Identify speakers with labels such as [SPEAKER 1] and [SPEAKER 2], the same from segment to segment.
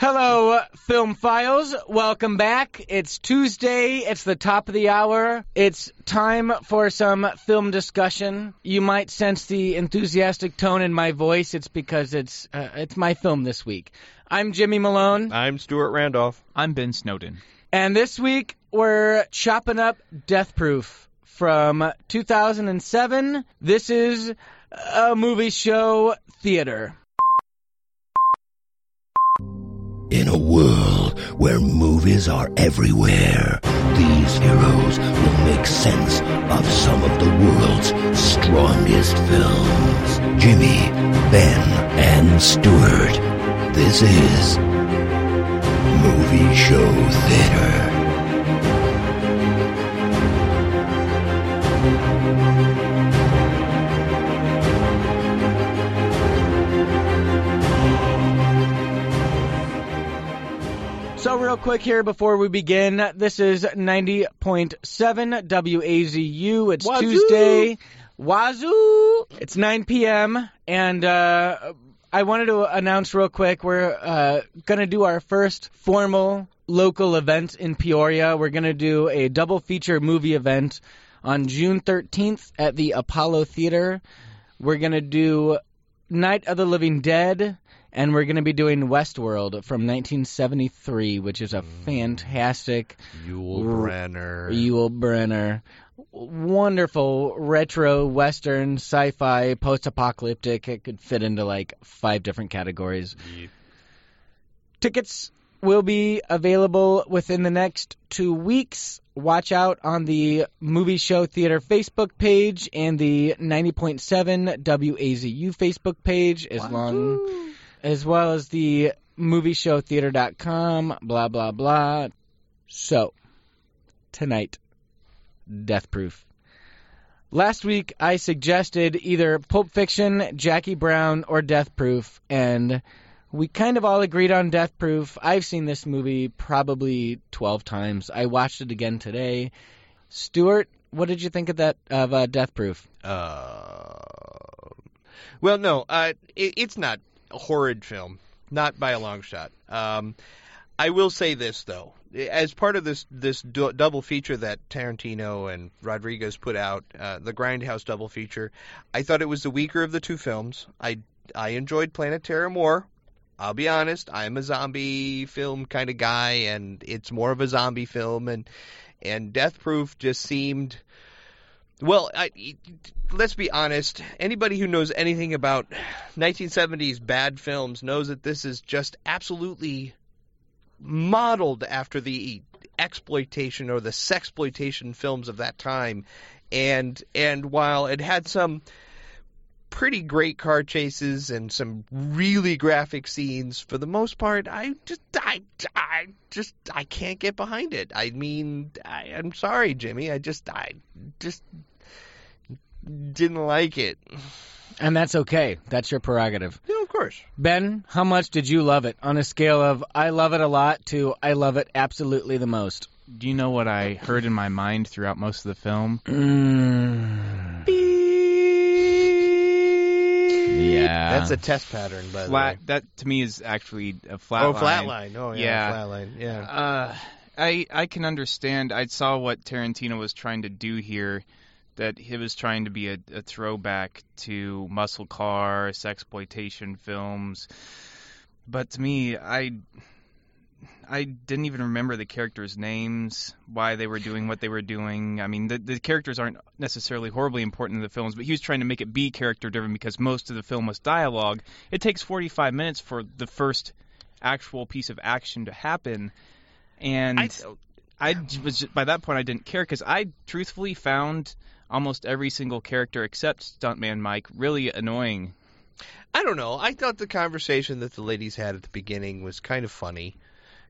[SPEAKER 1] Hello, Film Files. Welcome back. It's Tuesday. It's the top of the hour. It's time for some film discussion. You might sense the enthusiastic tone in my voice. It's because it's uh, it's my film this week. I'm Jimmy Malone,
[SPEAKER 2] I'm Stuart Randolph.
[SPEAKER 3] I'm Ben Snowden.
[SPEAKER 1] and this week we're chopping up Death Proof from 2007. This is a movie show theater.
[SPEAKER 4] In a world where movies are everywhere, these heroes will make sense of some of the world's strongest films. Jimmy, Ben, and Stuart. This is Movie Show Theater.
[SPEAKER 1] So, real quick here before we begin, this is 90.7 WAZU. It's
[SPEAKER 2] Wazoo!
[SPEAKER 1] Tuesday. Wazoo! It's 9 p.m. And uh, I wanted to announce real quick we're uh, going to do our first formal local event in Peoria. We're going to do a double feature movie event on June 13th at the Apollo Theater. We're going to do Night of the Living Dead, and we're going to be doing Westworld from 1973, which is a mm. fantastic
[SPEAKER 2] Yul Brynner.
[SPEAKER 1] Yul Brynner, wonderful retro western, sci-fi, post-apocalyptic. It could fit into like five different categories. Tickets will be available within the next two weeks. Watch out on the Movie Show Theater Facebook page and the 90.7 WAZU Facebook page, as long as well as the movieshowtheater.com, blah, blah, blah. So, tonight, Death Proof. Last week, I suggested either Pulp Fiction, Jackie Brown, or Death Proof, and we kind of all agreed on Death Proof. I've seen this movie probably 12 times. I watched it again today. Stuart, what did you think of that of uh, Death Proof?
[SPEAKER 2] Uh, well, no, uh, it, it's not horrid film, not by a long shot. Um, I will say this though, as part of this this double feature that Tarantino and Rodriguez put out, uh, the Grindhouse double feature, I thought it was the weaker of the two films. I I enjoyed Planet Terror more. I'll be honest, I'm a zombie film kind of guy, and it's more of a zombie film, and and Death Proof just seemed well, I, let's be honest. Anybody who knows anything about 1970s bad films knows that this is just absolutely modeled after the exploitation or the sexploitation films of that time. And and while it had some pretty great car chases and some really graphic scenes, for the most part, I just I I just I can't get behind it. I mean, I, I'm sorry, Jimmy. I just I just didn't like it.
[SPEAKER 1] And that's okay. That's your prerogative.
[SPEAKER 2] No, of course.
[SPEAKER 1] Ben, how much did you love it on a scale of I love it a lot to I love it absolutely the most?
[SPEAKER 3] Do you know what I heard in my mind throughout most of the film?
[SPEAKER 1] Mm.
[SPEAKER 3] Yeah.
[SPEAKER 2] That's a test pattern, by the way.
[SPEAKER 3] flat. That to me is actually a flat.
[SPEAKER 2] oh,
[SPEAKER 3] line.
[SPEAKER 2] flatline. Oh, yeah,
[SPEAKER 3] Yeah.
[SPEAKER 2] flatline. Yeah.
[SPEAKER 3] Uh, I I can understand. I saw what Tarantino was trying to do here. That he was trying to be a, a throwback to muscle car, sexploitation films. But to me, I I didn't even remember the characters' names, why they were doing what they were doing. I mean, the the characters aren't necessarily horribly important in the films, but he was trying to make it be character driven because most of the film was dialogue. It takes 45 minutes for the first actual piece of action to happen, and
[SPEAKER 2] I,
[SPEAKER 3] I was just, by that point I didn't care because I truthfully found almost every single character except Stuntman Mike really annoying.
[SPEAKER 2] I don't know. I thought the conversation that the ladies had at the beginning was kind of funny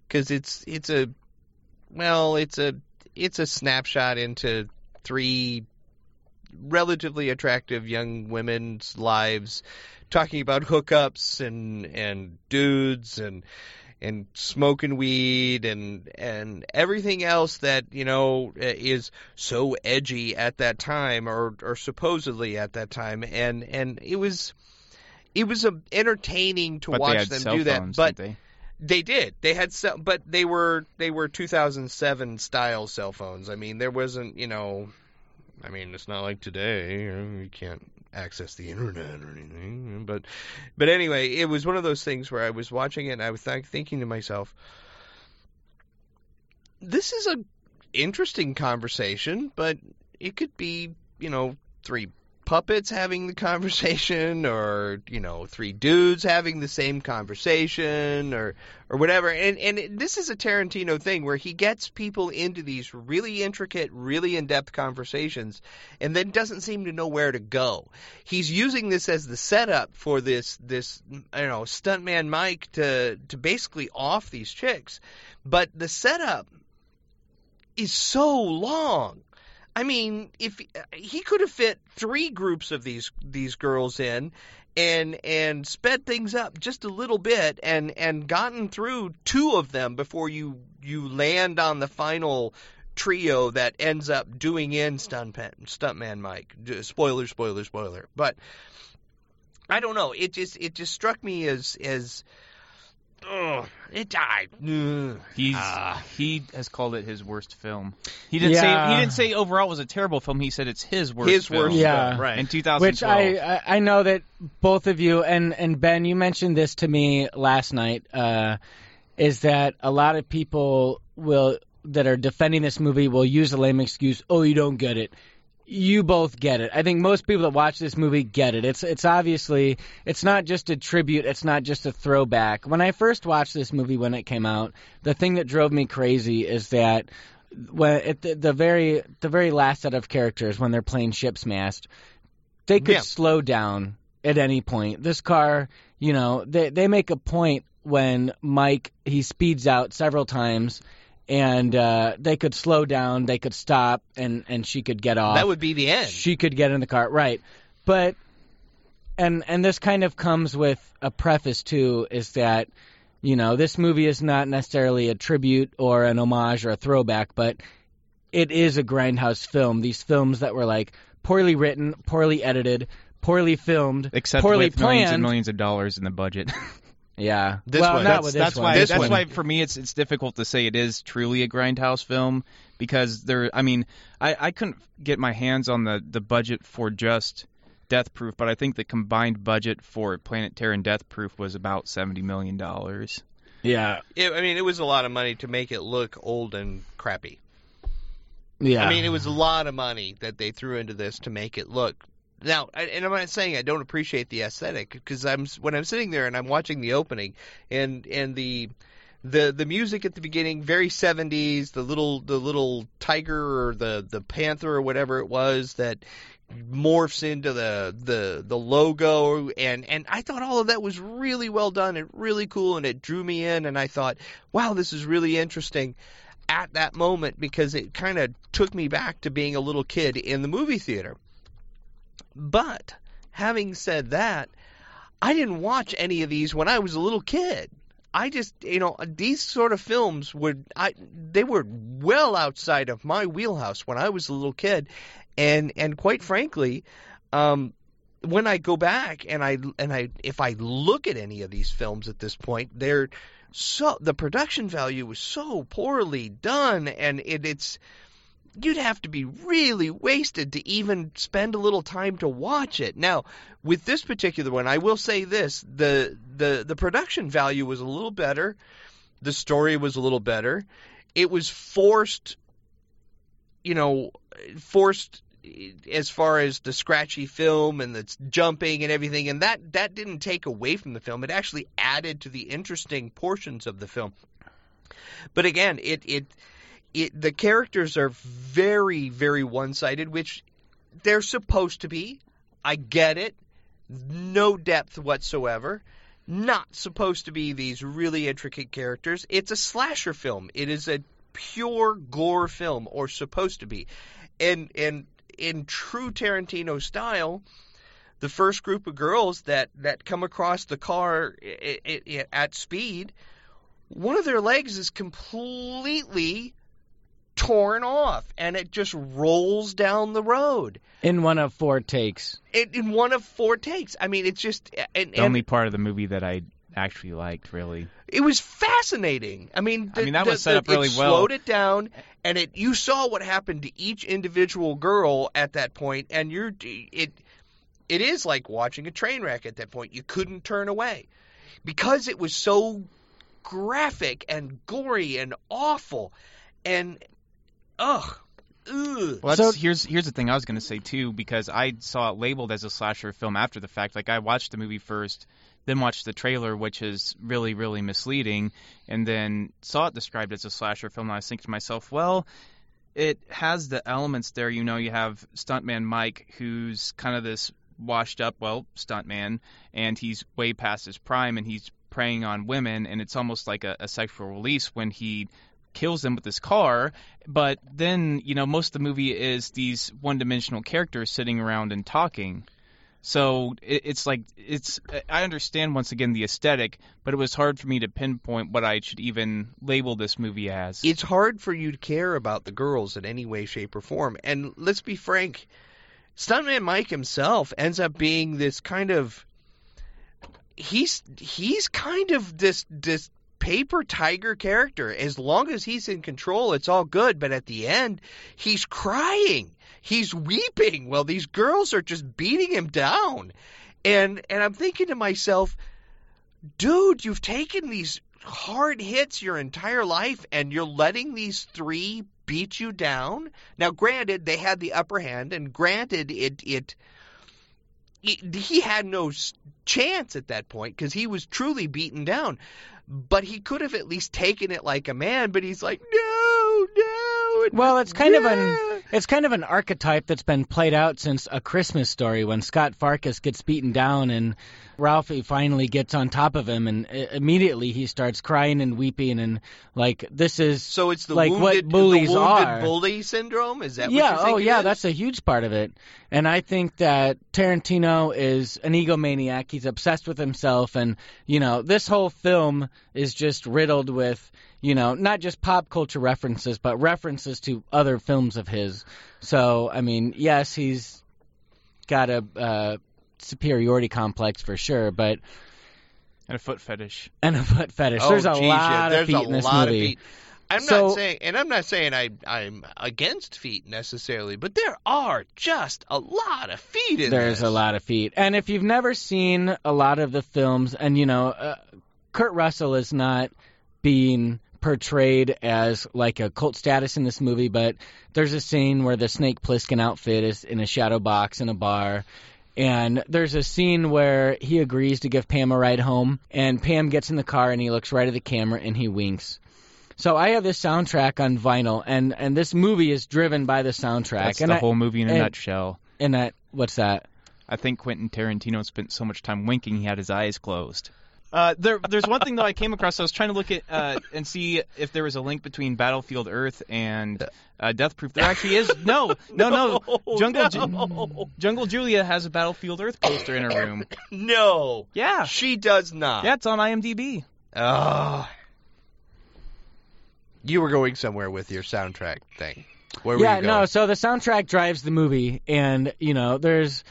[SPEAKER 2] because it's it's a well, it's a it's a snapshot into three relatively attractive young women's lives talking about hookups and and dudes and and smoking weed and and everything else that you know is so edgy at that time or or supposedly at that time and and it was it was a, entertaining to
[SPEAKER 3] but
[SPEAKER 2] watch them
[SPEAKER 3] cell
[SPEAKER 2] do that
[SPEAKER 3] phones,
[SPEAKER 2] but
[SPEAKER 3] didn't
[SPEAKER 2] They did. They had some, but they were they were 2007 style cell phones. I mean, there wasn't, you know, I mean, it's not like today. You can't access the internet or anything. But but anyway, it was one of those things where I was watching it and I was th- thinking to myself, this is a interesting conversation, but it could be, you know, three puppets having the conversation or you know three dudes having the same conversation or or whatever. And and this is a Tarantino thing where he gets people into these really intricate really in-depth conversations and then doesn't seem to know where to go. He's using this as the setup for this this you know stuntman Mike to to basically off these chicks. But the setup is so long I mean, if uh, he could have fit three groups of these these girls in and and sped things up just a little bit and and gotten through two of them before you you land on the final trio that ends up doing in stuntman stuntman Mike. Spoiler, spoiler, spoiler. But I don't know. It just it just struck me as as Ugh, it died.
[SPEAKER 3] He's
[SPEAKER 2] Ah.
[SPEAKER 3] he has called it his worst film. He didn't
[SPEAKER 1] Yeah.
[SPEAKER 3] say he didn't say overall it was a terrible film. He said it's his worst.
[SPEAKER 2] His
[SPEAKER 3] film.
[SPEAKER 2] worst
[SPEAKER 1] Yeah.
[SPEAKER 2] film, right?
[SPEAKER 3] In 2012.
[SPEAKER 1] Which I, I I know that both of you and and Ben, you mentioned this to me last night. Uh, is that a lot of people will that are defending this movie will use the lame excuse, "Oh, you don't get it." You both get it. I think most people that watch this movie get it. It's it's obviously it's not just a tribute. It's not just a throwback. When I first watched this movie when it came out, the thing that drove me crazy is that when at the, the very the very last set of characters when they're playing ship's mast, they could
[SPEAKER 2] Yeah.
[SPEAKER 1] slow down at any point. This car, you know, they they make a point when Mike he speeds out several times and uh they could slow down, they could stop and and she could get off.
[SPEAKER 2] that would be the end.
[SPEAKER 1] She could get in the car, right? But and and this kind of comes with a preface too is that you know, this movie is not necessarily a tribute or an homage or a throwback, but it is a grindhouse film. These films that were like poorly written, poorly edited, poorly filmed,
[SPEAKER 3] except
[SPEAKER 1] poorly
[SPEAKER 3] with millions and millions of dollars in the budget.
[SPEAKER 1] Yeah.
[SPEAKER 2] This
[SPEAKER 1] well,
[SPEAKER 2] one.
[SPEAKER 1] not
[SPEAKER 3] that's
[SPEAKER 1] with this
[SPEAKER 3] that's
[SPEAKER 1] one.
[SPEAKER 3] why
[SPEAKER 2] This
[SPEAKER 3] that's
[SPEAKER 2] one.
[SPEAKER 3] why for me it's it's difficult to say it is truly a grindhouse film because there I mean I I couldn't get my hands on the the budget for just Death Proof, but I think the combined budget for Planet Terror and Death Proof was about seventy million dollars.
[SPEAKER 1] Yeah.
[SPEAKER 2] It, I mean, it was a lot of money to make it look old and crappy.
[SPEAKER 1] Yeah.
[SPEAKER 2] I mean, it was a lot of money that they threw into this to make it look. Now, and I'm not saying I don't appreciate the aesthetic because I'm when I'm sitting there and I'm watching the opening and and the the the music at the beginning very 70s the little the little tiger or the the panther or whatever it was that morphs into the the the logo and and I thought all of that was really well done and really cool and it drew me in and I thought wow this is really interesting at that moment because it kind of took me back to being a little kid in the movie theater. But having said that, I didn't watch any of these when I was a little kid. I just, you know, these sort of films would, I, they were well outside of my wheelhouse when I was a little kid, and and quite frankly, um, when I go back and I and I if I look at any of these films at this point, they're so the production value was so poorly done, and it, it's you'd have to be really wasted to even spend a little time to watch it. Now, with this particular one, I will say this: the the the production value was a little better, the story was a little better. It was forced, you know, forced as far as the scratchy film and the jumping and everything, and that that didn't take away from the film. It actually added to the interesting portions of the film. But again, it it it the characters are very very one-sided, which they're supposed to be. I get it. No depth whatsoever. Not supposed to be these really intricate characters. It's a slasher film. It is a pure gore film, or supposed to be. And and in true Tarantino style, the first group of girls that that come across the car i at speed, one of their legs is completely torn off, and it just rolls down the road.
[SPEAKER 1] in one of four takes.
[SPEAKER 2] It, in one of four takes. I mean, it's just and,
[SPEAKER 3] The
[SPEAKER 2] and
[SPEAKER 3] only part of the movie that I actually liked, really.
[SPEAKER 2] It was fascinating. I mean,
[SPEAKER 3] I mean, that
[SPEAKER 2] the-
[SPEAKER 3] was set
[SPEAKER 2] the-
[SPEAKER 3] up really
[SPEAKER 2] it
[SPEAKER 3] well.
[SPEAKER 2] slowed it down, and it you saw what happened to each individual girl at that point, and you're it. It is like watching a train wreck at that point. You couldn't turn away because it was so graphic and gory and awful, and ugh, ugh.
[SPEAKER 3] Well,
[SPEAKER 1] So-
[SPEAKER 3] that's, here's here's the thing I was going to say too, because I saw it labeled as a slasher film after the fact. Like I watched the movie first, then watched the trailer, which is really really misleading, and then saw it described as a slasher film. And I was thinking to myself, well, it has the elements there. You know, you have stuntman Mike, who's kind of this washed up, well, stuntman, and he's way past his prime, and he's preying on women, and it's almost like a, a sexual release when he kills them with his car. But then, you know, most of the movie is these one-dimensional characters sitting around and talking. So it, it's like it's. I understand once again the aesthetic, but it was hard for me to pinpoint what I should even label this movie as.
[SPEAKER 2] it's hard for you to care about the girls in any way, shape, or form. And let's be frank, Stuntman Mike himself ends up being this kind of he's he's kind of this this paper tiger character. As long as he's in control, it's all good. But at the end, he's crying, he's weeping. Well, these girls are just beating him down, and and I'm thinking to myself, dude, you've taken these hard hits your entire life and you're letting these three beat you down. Now, granted, they had the upper hand, and granted, it it, it he had no chance at that point because he was truly beaten down. But he could have at least taken it like a man. But he's like, no, no.
[SPEAKER 1] Well, it's kind of an
[SPEAKER 2] yeah."
[SPEAKER 1] It's kind of an archetype that's been played out since A Christmas Story when Scut Farkus gets beaten down and Ralphie finally gets on top of him and uh, immediately he starts crying and weeping and like this is
[SPEAKER 2] So it's the
[SPEAKER 1] like what
[SPEAKER 2] wounded,
[SPEAKER 1] bullies
[SPEAKER 2] the wounded
[SPEAKER 1] are.
[SPEAKER 2] bully syndrome. Is that what
[SPEAKER 1] yeah, oh yeah, that's a huge part of it. And I think that Tarantino is an egomaniac. He's obsessed with himself and, you know, this whole film is just riddled with, you know, not just pop culture references, but references to other films of his. So, I mean, yes, he's got a uh, superiority complex for sure, but
[SPEAKER 3] and a foot fetish.
[SPEAKER 1] and a foot fetish.
[SPEAKER 2] Oh,
[SPEAKER 1] There's a
[SPEAKER 2] geez, yeah,
[SPEAKER 1] lot
[SPEAKER 2] there's
[SPEAKER 1] of feet in this
[SPEAKER 2] lot
[SPEAKER 1] movie.
[SPEAKER 2] Of feet. I'm
[SPEAKER 1] So-
[SPEAKER 2] not saying, and I'm not saying I, I'm against feet necessarily, but there are just a lot of feet in
[SPEAKER 1] There's
[SPEAKER 2] this.
[SPEAKER 1] a lot of feet. And if you've never seen a lot of the films, and you know, uh, Kurt Russell is not being portrayed as like a cult status in this movie, but there's a scene where the Snake Plissken outfit is in a shadow box in a bar. And there's a scene where he agrees to give Pam a ride home, and Pam gets in the car and he looks right at the camera and he winks. So I have this soundtrack on vinyl, and and this movie is driven by the soundtrack.
[SPEAKER 3] That's
[SPEAKER 1] and
[SPEAKER 3] the
[SPEAKER 1] I,
[SPEAKER 3] whole movie in a
[SPEAKER 1] and-
[SPEAKER 3] nutshell.
[SPEAKER 1] and that what's that?
[SPEAKER 3] I think Quentin Tarantino spent so much time winking he had his eyes closed. Uh, there, there's one thing though I came across. I was trying to look at uh, and see if there was a link between Battlefield Earth and uh, Death Proof. There actually is. No, no, no. Jungle, Ju- Jungle Julia has a Battlefield Earth poster in her room.
[SPEAKER 2] No,
[SPEAKER 3] Yeah,
[SPEAKER 2] she does not.
[SPEAKER 3] yeah, it's on IMDb.
[SPEAKER 2] Oh. You were going somewhere with your soundtrack thing. Where were
[SPEAKER 1] yeah,
[SPEAKER 2] you going?
[SPEAKER 1] no. So the soundtrack drives the movie, and you know, there's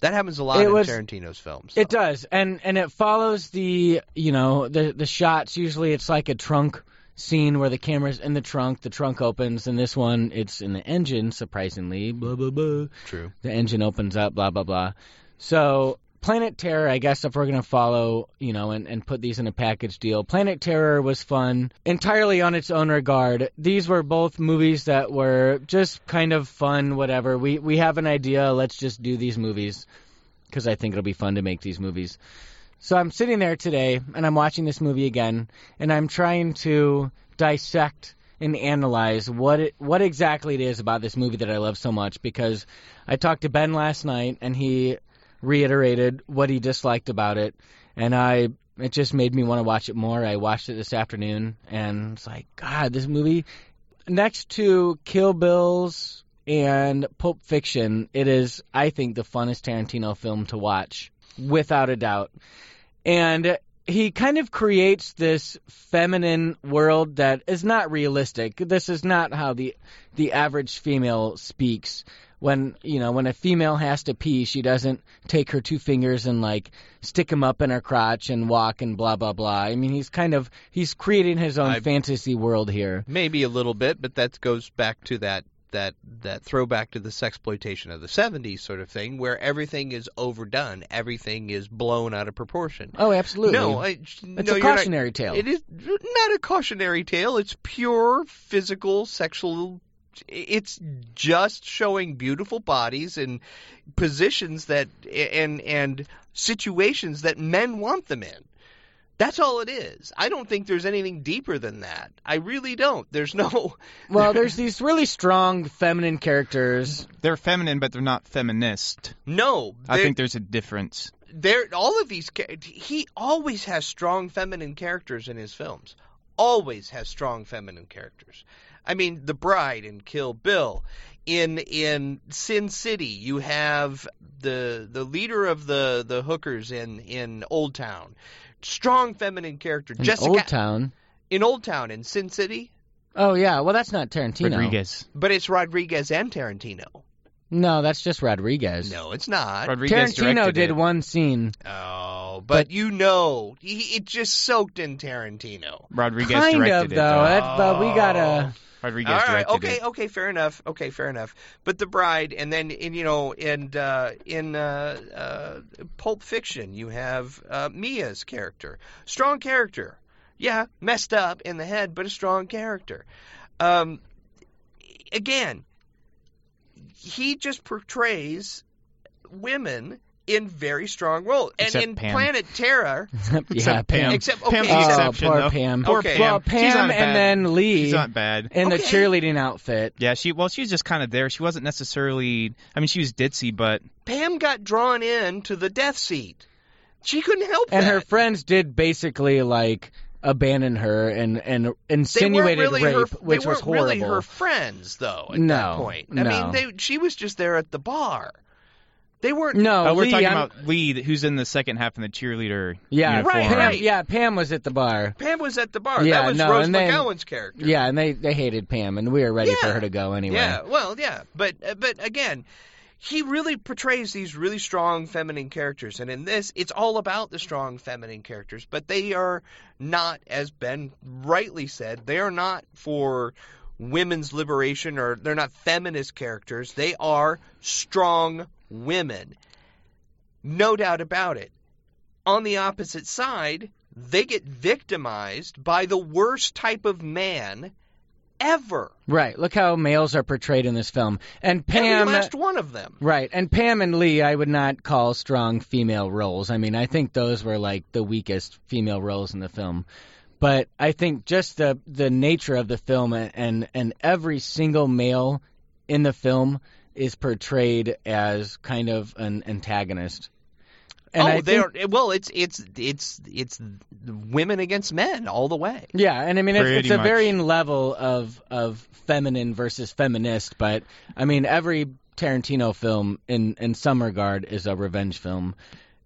[SPEAKER 2] that happens a lot
[SPEAKER 1] It
[SPEAKER 2] in
[SPEAKER 1] was-
[SPEAKER 2] Tarantino's films.
[SPEAKER 1] it does, and and it follows the you know the the shots. Usually, it's like a trunk scene where the camera's in the trunk, the trunk opens, and this one it's in the engine. Surprisingly, blah blah blah.
[SPEAKER 2] True.
[SPEAKER 1] The engine opens up, blah blah blah. So. Planet Terror, I guess if we're gonna follow, you know, and, and put these in a package deal. Planet Terror was fun, entirely on its own regard. These were both movies that were just kind of fun, whatever. We we have an idea, let's just do these movies because I think it'll be fun to make these movies. So I'm sitting there today and I'm watching this movie again and I'm trying to dissect and analyze what it, what exactly it is about this movie that I love so much because I talked to Ben last night and he reiterated what he disliked about it and I it just made me want to watch it more. I watched it this afternoon and it's like god, this movie next to Kill Bills and Pulp Fiction, it is, I think, the funnest Tarantino film to watch, without a doubt. And he kind of creates this feminine world that is not realistic. This is not how the the average female speaks. When you know when a female has to pee, she doesn't take her two fingers and like stick them up in her crotch and walk and blah blah blah. I mean, he's kind of he's creating his own
[SPEAKER 2] I-
[SPEAKER 1] fantasy world here.
[SPEAKER 2] Maybe a little bit, but that goes back to that that that throwback to the sexploitation of the 70s sort of thing, where everything is overdone, everything is blown out of proportion.
[SPEAKER 1] Oh, absolutely.
[SPEAKER 2] No, I,
[SPEAKER 1] it's
[SPEAKER 2] no,
[SPEAKER 1] a
[SPEAKER 2] you're not-
[SPEAKER 1] cautionary tale.
[SPEAKER 2] It is not a cautionary tale. It's pure physical sexual. It's just showing beautiful bodies and positions that and and situations that men want them in. That's all it is. I don't think there's anything deeper than that. I really don't. There's no.
[SPEAKER 1] Well, there's these really strong feminine characters.
[SPEAKER 3] They're feminine, but they're not feminist.
[SPEAKER 2] No.
[SPEAKER 3] I think there's a difference.
[SPEAKER 2] there all of these he always has strong feminine characters in his films always has strong feminine characters i mean the bride and kill bill in in sin city you have the the leader of the the hookers in in old town strong feminine character
[SPEAKER 1] In
[SPEAKER 2] jessica
[SPEAKER 1] Old Town.
[SPEAKER 2] in old town in sin city
[SPEAKER 1] Oh yeah, well that's not Tarantino.
[SPEAKER 3] Rodriguez.
[SPEAKER 2] but it's rodriguez and tarantino
[SPEAKER 1] No, that's just Rodriguez.
[SPEAKER 2] no it's not
[SPEAKER 3] Rodriguez
[SPEAKER 1] Tarantino did
[SPEAKER 3] it.
[SPEAKER 1] one scene.
[SPEAKER 2] oh but, you know he, it just soaked in tarantino
[SPEAKER 3] Rodriguez
[SPEAKER 1] kind
[SPEAKER 3] directed
[SPEAKER 1] of
[SPEAKER 3] it.
[SPEAKER 1] though.
[SPEAKER 3] though.
[SPEAKER 1] That, but we gotta. Oh.
[SPEAKER 3] Rodriguez
[SPEAKER 2] All right,
[SPEAKER 3] directed
[SPEAKER 2] okay,
[SPEAKER 3] it.
[SPEAKER 2] okay, fair enough. Okay, fair enough. But the bride, and then in you know, and uh, in uh, uh, Pulp Fiction, you have uh, Mia's character, strong character. Yeah, messed up in the head, but a strong character. Um, again, he just portrays women in very strong roles, and
[SPEAKER 3] Except
[SPEAKER 2] in
[SPEAKER 3] Pam.
[SPEAKER 2] Planet Terror,
[SPEAKER 1] yeah,
[SPEAKER 3] Except Pam.
[SPEAKER 2] except
[SPEAKER 3] Pam's
[SPEAKER 2] okay,
[SPEAKER 3] the
[SPEAKER 1] Oh,
[SPEAKER 2] except-
[SPEAKER 3] exception,
[SPEAKER 1] poor
[SPEAKER 3] though.
[SPEAKER 1] Pam.
[SPEAKER 2] Poor
[SPEAKER 3] Okay.
[SPEAKER 1] Well, Pam and
[SPEAKER 3] bad.
[SPEAKER 1] then Lee
[SPEAKER 3] She's not bad.
[SPEAKER 1] in the cheerleading outfit.
[SPEAKER 3] Yeah, she well, she was just kind of there. She wasn't necessarily. I mean, she was ditzy, but
[SPEAKER 2] Pam got drawn in to the death seat. She couldn't help it.
[SPEAKER 1] And
[SPEAKER 2] that.
[SPEAKER 1] her friends did basically like abandon her and and
[SPEAKER 2] they
[SPEAKER 1] insinuated
[SPEAKER 2] really
[SPEAKER 1] rape,
[SPEAKER 2] her,
[SPEAKER 1] which
[SPEAKER 2] they
[SPEAKER 1] was
[SPEAKER 2] weren't
[SPEAKER 1] horrible.
[SPEAKER 2] really her friends, though. At
[SPEAKER 1] No,
[SPEAKER 2] that point, I
[SPEAKER 1] no.
[SPEAKER 2] mean, they, she was just there at the bar. They weren't.
[SPEAKER 1] no,
[SPEAKER 3] uh, we're
[SPEAKER 1] Lee,
[SPEAKER 3] talking
[SPEAKER 1] I'm-
[SPEAKER 3] about Lee, who's in the second half in the cheerleader
[SPEAKER 1] yeah,
[SPEAKER 3] uniform.
[SPEAKER 2] Right,
[SPEAKER 1] Pam, yeah, Pam was at the bar.
[SPEAKER 2] Pam was at the bar.
[SPEAKER 1] Yeah,
[SPEAKER 2] that was
[SPEAKER 1] no,
[SPEAKER 2] Rose
[SPEAKER 1] and then-
[SPEAKER 2] McGowan's character.
[SPEAKER 1] Yeah, and they they hated Pam, and we were ready for her to go anyway.
[SPEAKER 2] Yeah, well, yeah, but uh, but again, he really portrays these really strong feminine characters, and in this, it's all about the strong feminine characters. But they are not, as Ben rightly said, they are not for women's liberation or they're not feminist characters. They are strong women, no doubt about it. On the opposite side, they get victimized by the worst type of man ever.
[SPEAKER 1] Right. Look how males are portrayed in this film. And Pam
[SPEAKER 2] Every last one of them.
[SPEAKER 1] Right, and Pam and Lee, I would not call strong female roles. I mean, I think those were like the weakest female roles in the film. But I think just the the nature of the film and and every single male in the film is portrayed as kind of an antagonist. And
[SPEAKER 2] oh, they are Well, it's it's it's it's women against men all the way.
[SPEAKER 1] Yeah, and I mean it's, it's a
[SPEAKER 3] much.
[SPEAKER 1] varying level of of feminine versus feminist, but I mean every Tarantino film in in some regard is a revenge film.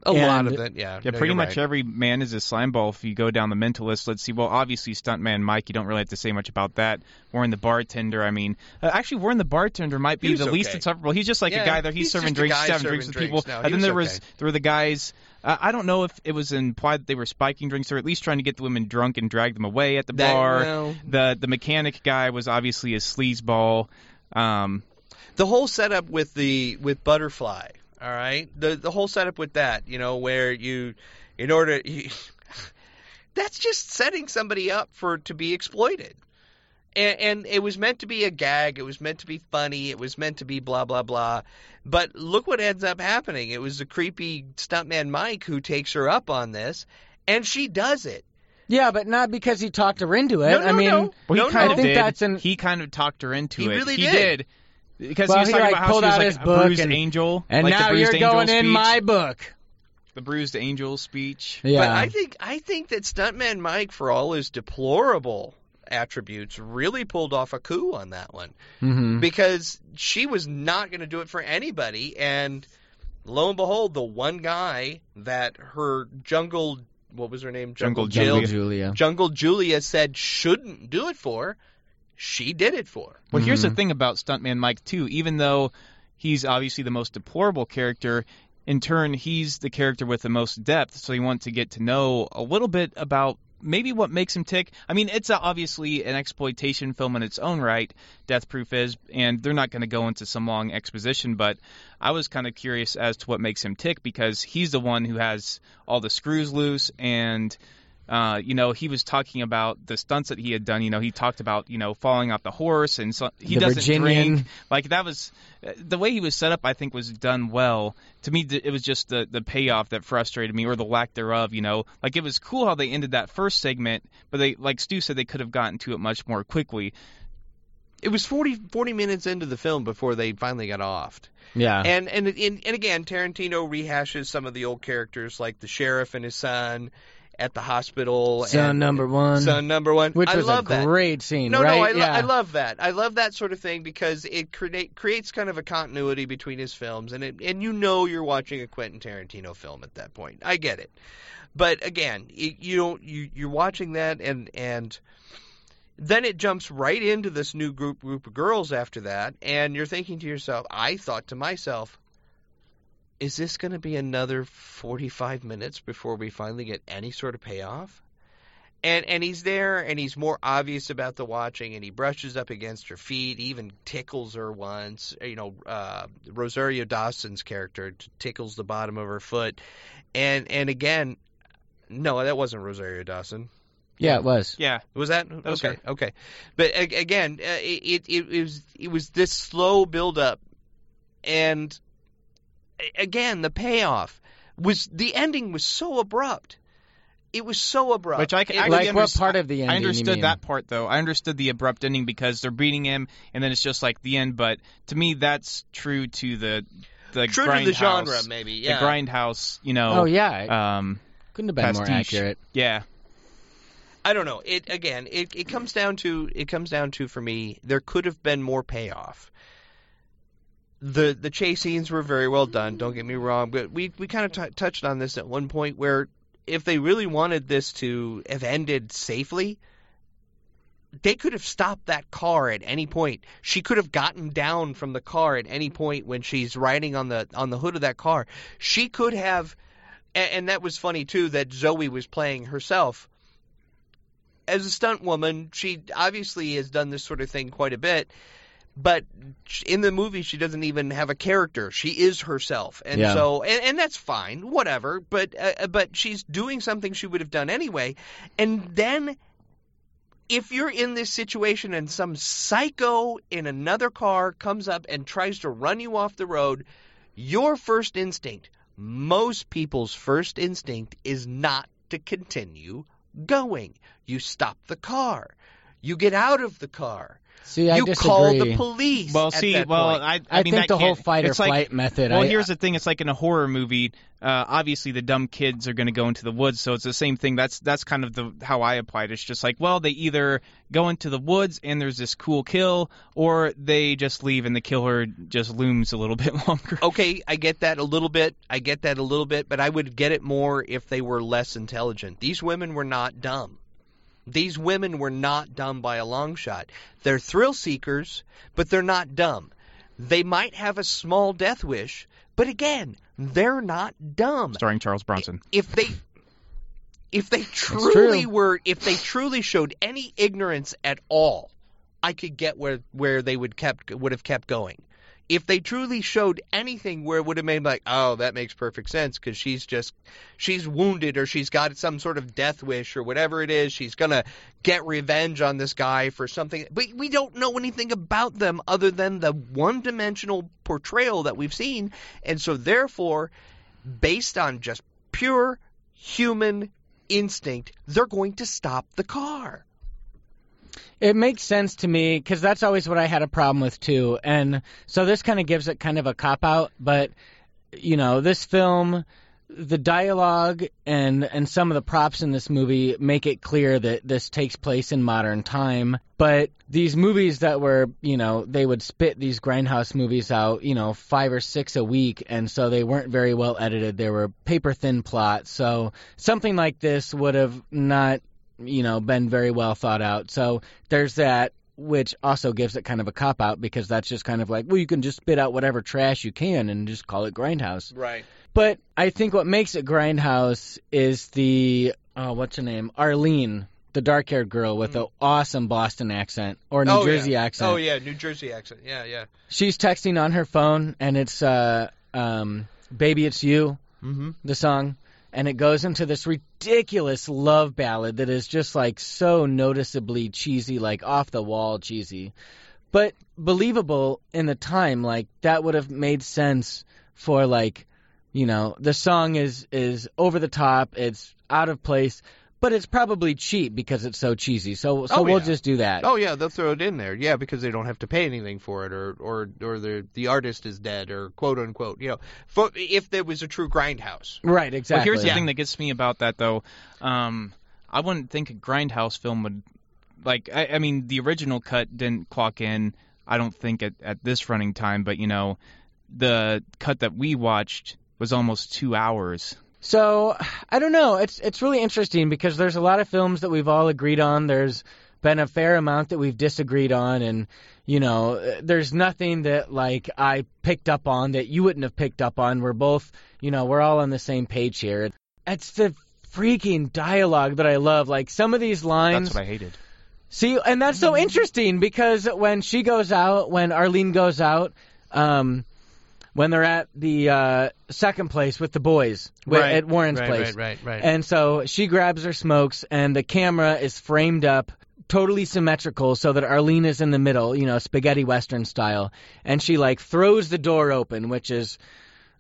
[SPEAKER 2] A lot of it, yeah.
[SPEAKER 3] Yeah,
[SPEAKER 2] no,
[SPEAKER 3] pretty much
[SPEAKER 2] right.
[SPEAKER 3] every man is a slime ball. If you go down the mentalist, let's see. Well, obviously, stuntman Mike, you don't really have to say much about that. Warren the bartender, I mean, uh, actually, Warren the bartender might be the least
[SPEAKER 2] okay.
[SPEAKER 3] insufferable. He's just like
[SPEAKER 2] Yeah,
[SPEAKER 3] a guy there. He's,
[SPEAKER 2] he's
[SPEAKER 3] serving drinks, having drinks with people.
[SPEAKER 2] No,
[SPEAKER 3] and then there was there were the guys. Uh, I don't know if it was implied that they were spiking drinks or at least trying to get the women drunk and drag them away at the
[SPEAKER 2] That-
[SPEAKER 3] bar.
[SPEAKER 2] well,
[SPEAKER 3] The the mechanic guy was obviously a sleazeball. Um,
[SPEAKER 2] the whole setup with the with butterfly all right the the whole setup with that you know where you in order you, that's just setting somebody up for to be exploited and, and it was meant to be a gag it was meant to be funny it was meant to be blah blah blah but look what ends up happening it was the creepy stuntman mike who takes her up on this and she does it
[SPEAKER 1] Yeah, but not because he talked her into it.
[SPEAKER 2] No, no,
[SPEAKER 1] I mean,
[SPEAKER 2] no.
[SPEAKER 3] well,
[SPEAKER 2] No,
[SPEAKER 3] he kind
[SPEAKER 1] no.
[SPEAKER 3] of
[SPEAKER 1] I think
[SPEAKER 3] did.
[SPEAKER 1] that's an-
[SPEAKER 3] he kind of talked her into it.
[SPEAKER 2] He
[SPEAKER 3] it.
[SPEAKER 2] really
[SPEAKER 3] he
[SPEAKER 2] did.
[SPEAKER 3] Because
[SPEAKER 1] Well,
[SPEAKER 3] he was
[SPEAKER 1] he,
[SPEAKER 3] talking
[SPEAKER 1] like,
[SPEAKER 3] about how
[SPEAKER 1] pulled
[SPEAKER 3] she was
[SPEAKER 1] out
[SPEAKER 3] like
[SPEAKER 1] his
[SPEAKER 3] a
[SPEAKER 1] book
[SPEAKER 3] bruised
[SPEAKER 1] and-
[SPEAKER 3] angel.
[SPEAKER 1] and
[SPEAKER 3] like
[SPEAKER 1] now
[SPEAKER 3] the
[SPEAKER 1] you're going in my book.
[SPEAKER 3] the bruised angel speech.
[SPEAKER 1] Yeah.
[SPEAKER 2] But I think I think that Stuntman Mike, for all his deplorable attributes, really pulled off a coup on that one
[SPEAKER 1] hmm
[SPEAKER 2] because she was not going to do it for anybody, and lo and behold, the one guy that her jungle what was her name
[SPEAKER 3] Jungle
[SPEAKER 2] Jill
[SPEAKER 1] Jungle Julia.
[SPEAKER 2] Jungle Julia said shouldn't do it for, she did it for.
[SPEAKER 3] Well, here's the
[SPEAKER 1] Mhm.
[SPEAKER 3] thing about Stuntman Mike too. Even though he's obviously the most deplorable character. In turn, he's the character with the most depth, so you want to get to know a little bit about maybe what makes him tick. I mean, it's obviously an exploitation film in its own right, Death Proof is, and they're not going to go into some long exposition, but I was kind of curious as to what makes him tick because he's the one who has all the screws loose and uh, you know, he was talking about the stunts that he had done. You know, he talked about you know falling off the horse, and so he
[SPEAKER 1] The
[SPEAKER 3] doesn't
[SPEAKER 1] Virginian.
[SPEAKER 3] drink. Like that was uh, the way he was set up. I think was done well. To me, it was just the the payoff that frustrated me, or the lack thereof. You know, like it was cool how they ended that first segment, but they, like Stu said, they could have gotten to it much more quickly.
[SPEAKER 2] It was 40, 40 minutes into the film before they finally got offed.
[SPEAKER 1] Yeah.
[SPEAKER 2] And, and and and again, Tarantino rehashes some of the old characters like the sheriff and his son at the hospital.
[SPEAKER 1] Son
[SPEAKER 2] and,
[SPEAKER 1] number one.
[SPEAKER 2] Son number one.
[SPEAKER 1] which
[SPEAKER 2] I
[SPEAKER 1] was
[SPEAKER 2] love
[SPEAKER 1] a
[SPEAKER 2] that.
[SPEAKER 1] great scene,
[SPEAKER 2] No,
[SPEAKER 1] right?
[SPEAKER 2] no, I, lo-
[SPEAKER 1] yeah.
[SPEAKER 2] I love that. I love that sort of thing because it create, creates kind of a continuity between his films, and it, and you know you're watching a Quentin Tarantino film at that point. I get it, but again, it, you don't you you're watching that, and and then it jumps right into this new group group of girls after that, and you're thinking to yourself, I thought to myself. Is this going to be another 45 minutes before we finally get any sort of payoff? and and he's there and he's more obvious about the watching and he brushes up against her feet he even tickles her once you know uh rosario dawson's character tickles the bottom of her foot and and again no that wasn't rosario dawson
[SPEAKER 1] yeah, it was.
[SPEAKER 3] Yeah,
[SPEAKER 2] was that
[SPEAKER 3] was
[SPEAKER 2] okay
[SPEAKER 3] her.
[SPEAKER 2] okay but again uh, it, it it was it was this slow build up and a- again the payoff was the ending was so abrupt it was so abrupt
[SPEAKER 3] Which I can-
[SPEAKER 2] It-
[SPEAKER 3] I
[SPEAKER 1] Like
[SPEAKER 3] can
[SPEAKER 1] what part of the ending?
[SPEAKER 3] I
[SPEAKER 1] you
[SPEAKER 3] understood
[SPEAKER 1] mean?
[SPEAKER 3] that part though. I understood the abrupt ending because they're beating him, and then it's just like the end. But to me, that's true to the the
[SPEAKER 2] true to the
[SPEAKER 3] grindhouse-
[SPEAKER 2] genre maybe yeah
[SPEAKER 3] The grindhouse, you know.
[SPEAKER 1] Oh yeah,
[SPEAKER 3] Um,
[SPEAKER 1] couldn't have been more accurate.
[SPEAKER 3] yeah.
[SPEAKER 2] I don't know. It again. It it comes down to it comes down to for me. There could have been more payoff. The the chase scenes were very well done. Don't get me wrong, but we we kind of t- touched on this at one point where if they really wanted this to have ended safely, they could have stopped that car at any point. She could have gotten down from the car at any point when she's riding on the on the hood of that car. She could have, and, and that was funny too that Zoe was playing herself as a stunt woman, she obviously has done this sort of thing quite a bit. But in the movie, she doesn't even have a character. She is herself, and
[SPEAKER 1] Yeah.
[SPEAKER 2] so and, and that's fine, whatever. But uh, but she's doing something she would have done anyway. And then, if you're in this situation and some psycho in another car comes up and tries to run you off the road, your first instinct, most people's first instinct, is not to continue going. You stop the car. You get out of the car.
[SPEAKER 1] See, I
[SPEAKER 2] you
[SPEAKER 1] disagree.
[SPEAKER 2] call the police.
[SPEAKER 3] Well,
[SPEAKER 2] at
[SPEAKER 3] see,
[SPEAKER 2] that
[SPEAKER 3] well,
[SPEAKER 2] point.
[SPEAKER 3] I, I,
[SPEAKER 1] I,
[SPEAKER 3] mean,
[SPEAKER 1] think the whole fight or
[SPEAKER 3] it's like,
[SPEAKER 1] flight method.
[SPEAKER 3] Well,
[SPEAKER 1] I,
[SPEAKER 3] here's the thing: it's like in a horror movie. Uh, obviously, the dumb kids are going to go into the woods, so it's the same thing. That's that's kind of the how I applied. it. It's just like, well, they either go into the woods and there's this cool kill, or they just leave and the killer just looms a little bit longer.
[SPEAKER 2] okay, I get that a little bit. I get that a little bit, but I would get it more if they were less intelligent. These women were not dumb. These women were not dumb by a long shot. They're thrill seekers, but they're not dumb. They might have a small death wish, but again, they're not dumb.
[SPEAKER 3] Starring Charles Bronson.
[SPEAKER 2] If they if they truly were if they truly showed any ignorance at all, I could get where where they would kept would have kept going. If they truly showed anything where it would have made like, oh, that makes perfect sense because she's just she's wounded or she's got some sort of death wish or whatever it is, she's gonna get revenge on this guy for something. But we don't know anything about them other than the one-dimensional portrayal that we've seen, and so therefore, based on just pure human instinct, they're going to stop the car.
[SPEAKER 1] It makes sense to me because that's always what I had a problem with too, and so this kind of gives it kind of a cop out. But you know, this film, the dialogue and and some of the props in this movie make it clear that this takes place in modern time. But these movies that were, you know, they would spit these grindhouse movies out, you know, five or six a week, and so they weren't very well edited. They were paper thin plots. So something like this would have not you know been very well thought out so there's that which also gives it kind of a cop out because that's just kind of like, well, you can just spit out whatever trash you can and just call it Grindhouse.
[SPEAKER 2] Right.
[SPEAKER 1] But I think what makes it Grindhouse is the oh, what's her name, Arlene, the dark-haired girl with the awesome Boston accent or New
[SPEAKER 2] oh,
[SPEAKER 1] Jersey
[SPEAKER 2] yeah.
[SPEAKER 1] accent.
[SPEAKER 2] Oh yeah, New Jersey accent. Yeah, yeah.
[SPEAKER 1] She's texting on her phone, and it's uh, um, "Baby, It's You,"
[SPEAKER 2] Mm-hmm.
[SPEAKER 1] the song, and it goes into this ridiculous love ballad that is just like so noticeably cheesy, like off the wall cheesy, but believable in the time. Like that would have made sense for like, you know, the song is is over the top, it's out of place, but it's probably cheap because it's so cheesy. So so
[SPEAKER 2] Oh,
[SPEAKER 1] we'll
[SPEAKER 2] yeah.
[SPEAKER 1] just do that.
[SPEAKER 2] Oh yeah, they'll throw it in there. Yeah, because they don't have to pay anything for it, or or or the the artist is dead, or quote unquote. You know, for, if there was a true grindhouse.
[SPEAKER 1] Right, exactly.
[SPEAKER 3] Well, here's the
[SPEAKER 2] Yeah.
[SPEAKER 3] thing that gets me about that though. Um, I wouldn't think a grindhouse film would like. I, I mean, the original cut didn't clock in. I don't think at at this running time, but you know, the cut that we watched was almost two hours.
[SPEAKER 1] So I don't know. It's it's really interesting because there's a lot of films that we've all agreed on. There's been a fair amount that we've disagreed on, and you know, there's nothing that like I picked up on that you wouldn't have picked up on. We're both, you know, we're all on the same page here. It's the freaking dialogue that I love. Like some of these lines.
[SPEAKER 3] That's what I hated.
[SPEAKER 1] See, and that's so interesting because when she goes out, when Arlene goes out, um, when they're at the uh, second place with the boys wi-
[SPEAKER 2] Right,
[SPEAKER 1] at Warren's
[SPEAKER 2] right,
[SPEAKER 1] place,
[SPEAKER 2] right, right, right.
[SPEAKER 1] and so she grabs her smokes, and the camera is framed up totally symmetrical so that Arlene is in the middle, you know, spaghetti western style, and she like throws the door open, which is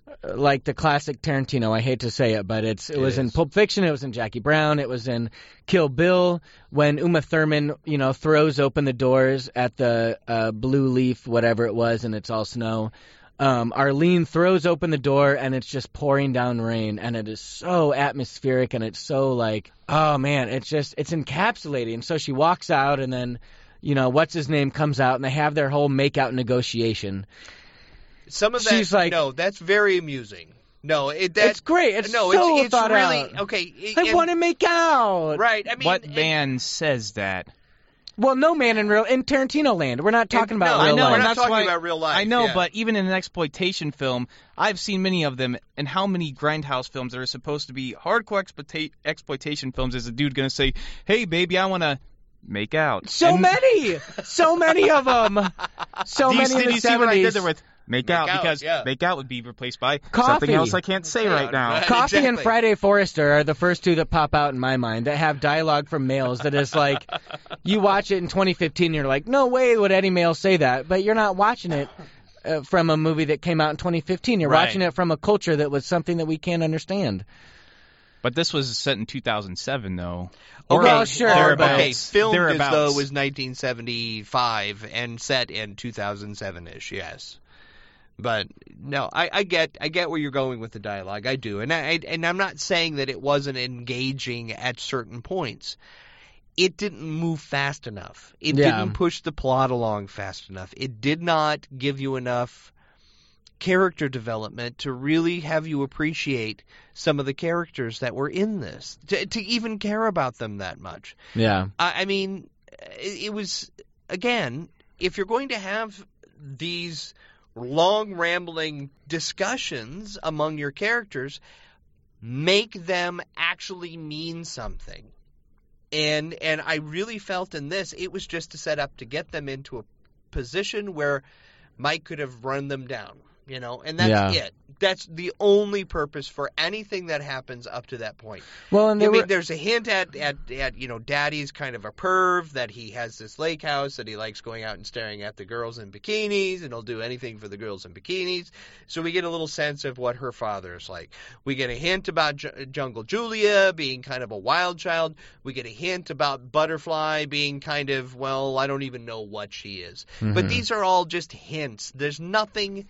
[SPEAKER 1] uh, like the classic Tarantino. I hate to say it, but it's it, was in
[SPEAKER 2] is.
[SPEAKER 1] Pulp Fiction, it was in Jackie Brown, it was in Kill Bill when Uma Thurman, you know, throws open the doors at the uh, Blue Leaf, whatever it was, and it's all snow. Um, Arlene throws open the door and it's just pouring down rain, and it is so atmospheric and it's so like, oh man, it's just it's encapsulating. So she walks out, and then, you know, what's his name comes out, and they have their whole makeout negotiation.
[SPEAKER 2] Some of that.
[SPEAKER 1] She's like-
[SPEAKER 2] no, that's very amusing. No, it that
[SPEAKER 1] it's great. It's
[SPEAKER 2] no,
[SPEAKER 1] so
[SPEAKER 2] it's, it's
[SPEAKER 1] thought
[SPEAKER 2] really
[SPEAKER 1] out.
[SPEAKER 2] okay. it-
[SPEAKER 1] I want to make out.
[SPEAKER 2] Right. I mean,
[SPEAKER 3] what
[SPEAKER 2] and-
[SPEAKER 3] man says that?
[SPEAKER 1] Well, no man in real in Tarantino land. We're not talking
[SPEAKER 2] and-
[SPEAKER 1] about
[SPEAKER 2] no,
[SPEAKER 1] real
[SPEAKER 3] I know,
[SPEAKER 1] life.
[SPEAKER 2] We're not
[SPEAKER 3] that's
[SPEAKER 2] talking
[SPEAKER 3] why-
[SPEAKER 2] about real life.
[SPEAKER 3] I know,
[SPEAKER 2] yeah.
[SPEAKER 3] but even in an exploitation film, I've seen many of them. And how many grindhouse films that are supposed to be hardcore exploita- exploitation films is a dude going to say, "Hey, baby, I want to make out"?
[SPEAKER 1] So
[SPEAKER 3] And
[SPEAKER 1] many, so many of them, so
[SPEAKER 3] do you,
[SPEAKER 1] many
[SPEAKER 3] see-
[SPEAKER 1] in the
[SPEAKER 3] you see what I did there with make,
[SPEAKER 2] Make
[SPEAKER 3] out,
[SPEAKER 2] out,
[SPEAKER 3] because
[SPEAKER 2] yeah.
[SPEAKER 3] make out would be replaced by
[SPEAKER 1] Coffy.
[SPEAKER 3] something else I can't say right now.
[SPEAKER 2] right.
[SPEAKER 1] Coffy and Friday Foster are the first two that pop out in my mind that have dialogue from males that is like, you watch it in 2015, you're like, no way would any male say that, but you're not watching it uh, from a movie that came out in 2015. You're
[SPEAKER 2] Right.
[SPEAKER 1] watching it from a culture that was something that we can't understand.
[SPEAKER 3] But this was set in 2007, though.
[SPEAKER 2] Okay,
[SPEAKER 1] Well, sure,
[SPEAKER 2] or-
[SPEAKER 1] but-
[SPEAKER 2] okay, filmed as though it was 1975 and set in 2007ish. Yes, but no, I, I get I get where you're going with the dialogue. I do, and I and I'm not saying that it wasn't engaging at certain points. It didn't move fast enough. It
[SPEAKER 1] Yeah.
[SPEAKER 2] didn't push the plot along fast enough. It did not give you enough character development to really have you appreciate some of the characters that were in this to, to even care about them that much.
[SPEAKER 1] Yeah.
[SPEAKER 2] I, I mean, it, it was again, if you're going to have these long rambling discussions among your characters, make them actually mean something. And and I really felt in this it was just to set up to get them into a position where Mike could have run them down, you know, and that's
[SPEAKER 1] Yeah.
[SPEAKER 2] it. That's the only purpose for anything that happens up to that point.
[SPEAKER 1] Well, and
[SPEAKER 2] I mean,
[SPEAKER 1] were,
[SPEAKER 2] there's a hint at, at, at, you know, Daddy's kind of a perv, that he has this lake house, that he likes going out and staring at the girls in bikinis, and he'll do anything for the girls in bikinis. So we get a little sense of what her father is like. We get a hint about J- Jungle Julia being kind of a wild child. We get a hint about Butterfly being kind of, well, I don't even know what she is. But
[SPEAKER 1] Mhm.
[SPEAKER 2] these are all just hints. There's nothing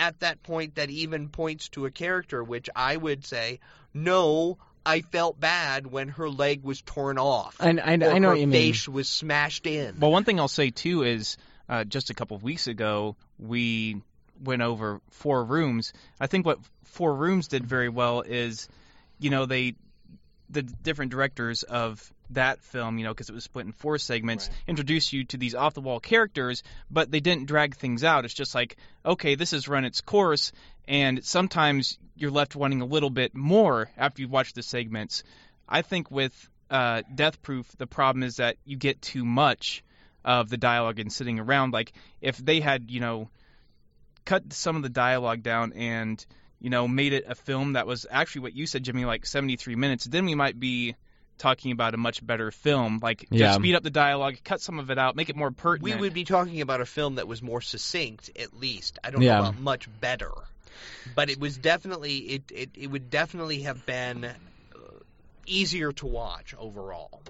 [SPEAKER 2] at that point that even points to a character, which I would say, no, I felt bad when her leg was torn off.
[SPEAKER 1] I, I,
[SPEAKER 2] or
[SPEAKER 1] I know
[SPEAKER 2] her
[SPEAKER 1] what you mean.
[SPEAKER 2] face was smashed in.
[SPEAKER 3] Well, one thing I'll say too is uh, just a couple of weeks ago we went over four rooms. I think what four rooms did very well is, you know, they the different directors of that film, you know, because it was split in four segments, introduce you to these off the wall characters, but they didn't drag things out. It's just like, okay, this has run its course, and sometimes you're left wanting a little bit more after you've watched the segments. I think with uh, Death Proof, the problem is that you get too much of the dialogue and sitting around. Like, if they had, you know, cut some of the dialogue down and you know made it a film that was actually what you said jimmy like 73 minutes then we might be talking about a much better film like
[SPEAKER 1] Yeah.
[SPEAKER 3] just speed up the dialogue cut some of it out make it more pertinent.
[SPEAKER 2] We would be talking about a film that was more succinct, at least. I don't
[SPEAKER 1] Yeah.
[SPEAKER 2] know about much better, but it was definitely it. It, it would definitely have been uh, easier to watch overall.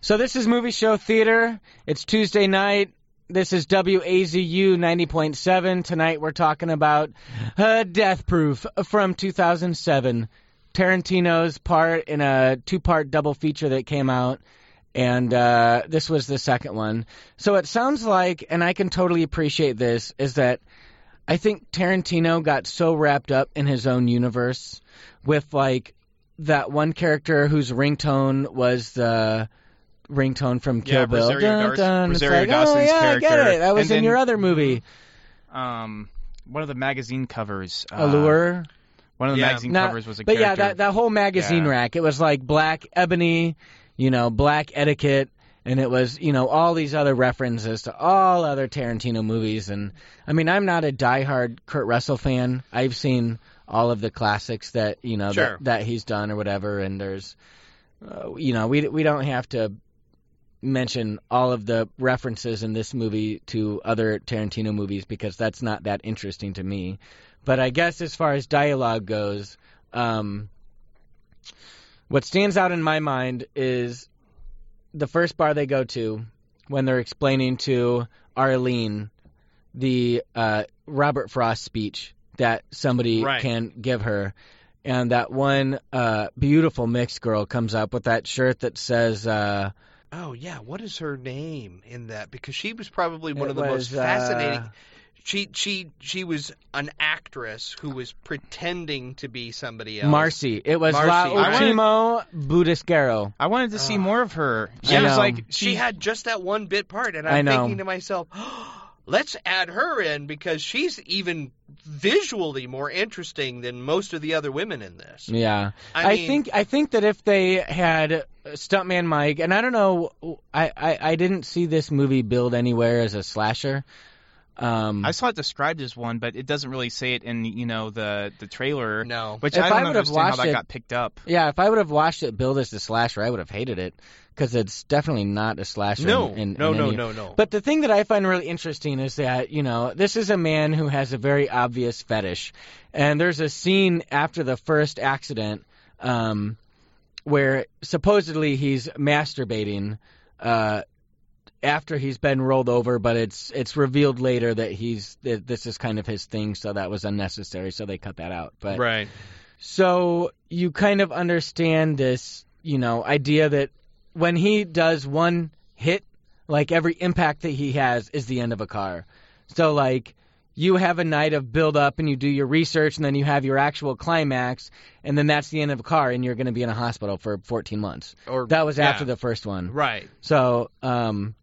[SPEAKER 1] So this is Movie Show Theater. It's Tuesday night. This is WAZU 90.7. Tonight we're talking about uh, Death Proof from 2007. Tarantino's part in a two-part double feature that came out, and uh, this was the second one. So it sounds like, and I can totally appreciate this, is that I think Tarantino got so wrapped up in his own universe with like that one character whose ringtone was the ringtone from Kill
[SPEAKER 3] Yeah,
[SPEAKER 1] Bill.
[SPEAKER 3] Rosario
[SPEAKER 1] Dun, dun.
[SPEAKER 3] Rosario
[SPEAKER 1] like,
[SPEAKER 3] Dawson's
[SPEAKER 1] oh, yeah, I get it. That was
[SPEAKER 3] And
[SPEAKER 1] in
[SPEAKER 3] then-
[SPEAKER 1] your other movie,
[SPEAKER 3] um one of the magazine covers uh,
[SPEAKER 1] Allure.
[SPEAKER 3] One of the
[SPEAKER 2] Yeah.
[SPEAKER 3] magazine
[SPEAKER 1] Not-
[SPEAKER 3] covers was a
[SPEAKER 1] but yeah, that that whole magazine
[SPEAKER 3] Yeah.
[SPEAKER 1] rack. It was like Black Ebony, you know, Black Etiquette, and it was you know all these other references to all other Tarantino movies. And I mean, I'm not a diehard Kurt Russell fan. I've seen all of the classics that you know
[SPEAKER 2] Sure.
[SPEAKER 1] that, that he's done or whatever. And there's, uh, you know, we we don't have to mention all of the references in this movie to other Tarantino movies because that's not that interesting to me. But I guess as far as dialogue goes, um, what stands out in my mind is the first bar they go to when they're explaining to Arlene the uh, Robert Frost speech that somebody
[SPEAKER 2] Right.
[SPEAKER 1] can give her. And that one uh, beautiful mixed girl comes up with that shirt that says, uh,
[SPEAKER 2] Oh yeah, what is her name in that? Because she was probably one of the most
[SPEAKER 1] was, uh,
[SPEAKER 2] fascinating. She she she was an actress who was pretending to be somebody else.
[SPEAKER 1] Marcy. It was
[SPEAKER 2] Marcy,
[SPEAKER 1] La
[SPEAKER 2] right.
[SPEAKER 1] Ultimo Budisquero.
[SPEAKER 3] i wanted to see
[SPEAKER 2] Ugh.
[SPEAKER 3] more of her she
[SPEAKER 1] I
[SPEAKER 3] was
[SPEAKER 1] know.
[SPEAKER 3] like
[SPEAKER 2] She had just that one bit part, and I'm
[SPEAKER 1] I know.
[SPEAKER 2] thinking to myself, let's add her in because she's even visually more interesting than most of the other women in this.
[SPEAKER 1] Yeah.
[SPEAKER 2] I,
[SPEAKER 1] I,
[SPEAKER 2] mean,
[SPEAKER 1] think I think that if they had Stuntman Mike, and I don't know, I, I I didn't see this movie billed anywhere as a slasher. Um,
[SPEAKER 3] i saw it described as one but it doesn't really say it in you know the the trailer
[SPEAKER 2] no.
[SPEAKER 3] which
[SPEAKER 1] If
[SPEAKER 3] i
[SPEAKER 1] I
[SPEAKER 3] don't
[SPEAKER 1] would've
[SPEAKER 3] understand how
[SPEAKER 1] watched
[SPEAKER 3] that
[SPEAKER 1] it-
[SPEAKER 3] got picked up
[SPEAKER 1] yeah, if I would have watched it billed as a slasher, I would have hated it because it's definitely not a slasher.
[SPEAKER 2] No,
[SPEAKER 1] in, in,
[SPEAKER 2] no,
[SPEAKER 1] in
[SPEAKER 2] no,
[SPEAKER 1] any-
[SPEAKER 2] no, no.
[SPEAKER 1] But the thing that I find really interesting is that, you know, this is a man who has a very obvious fetish. And there's a scene after the first accident um, where supposedly he's masturbating uh, after he's been rolled over, but it's it's revealed later that he's that this is kind of his thing, so that was unnecessary, so they cut that out. But
[SPEAKER 2] right.
[SPEAKER 1] so you kind of understand this, you know, idea that when he does one hit, like every impact that he has is the end of a car. So like you have a night of build up and you do your research and then you have your actual climax and then that's the end of a car and you're going to be in a hospital for 14 months.
[SPEAKER 2] Or
[SPEAKER 1] That was
[SPEAKER 2] yeah.
[SPEAKER 1] after the first one.
[SPEAKER 2] Right.
[SPEAKER 1] So, um,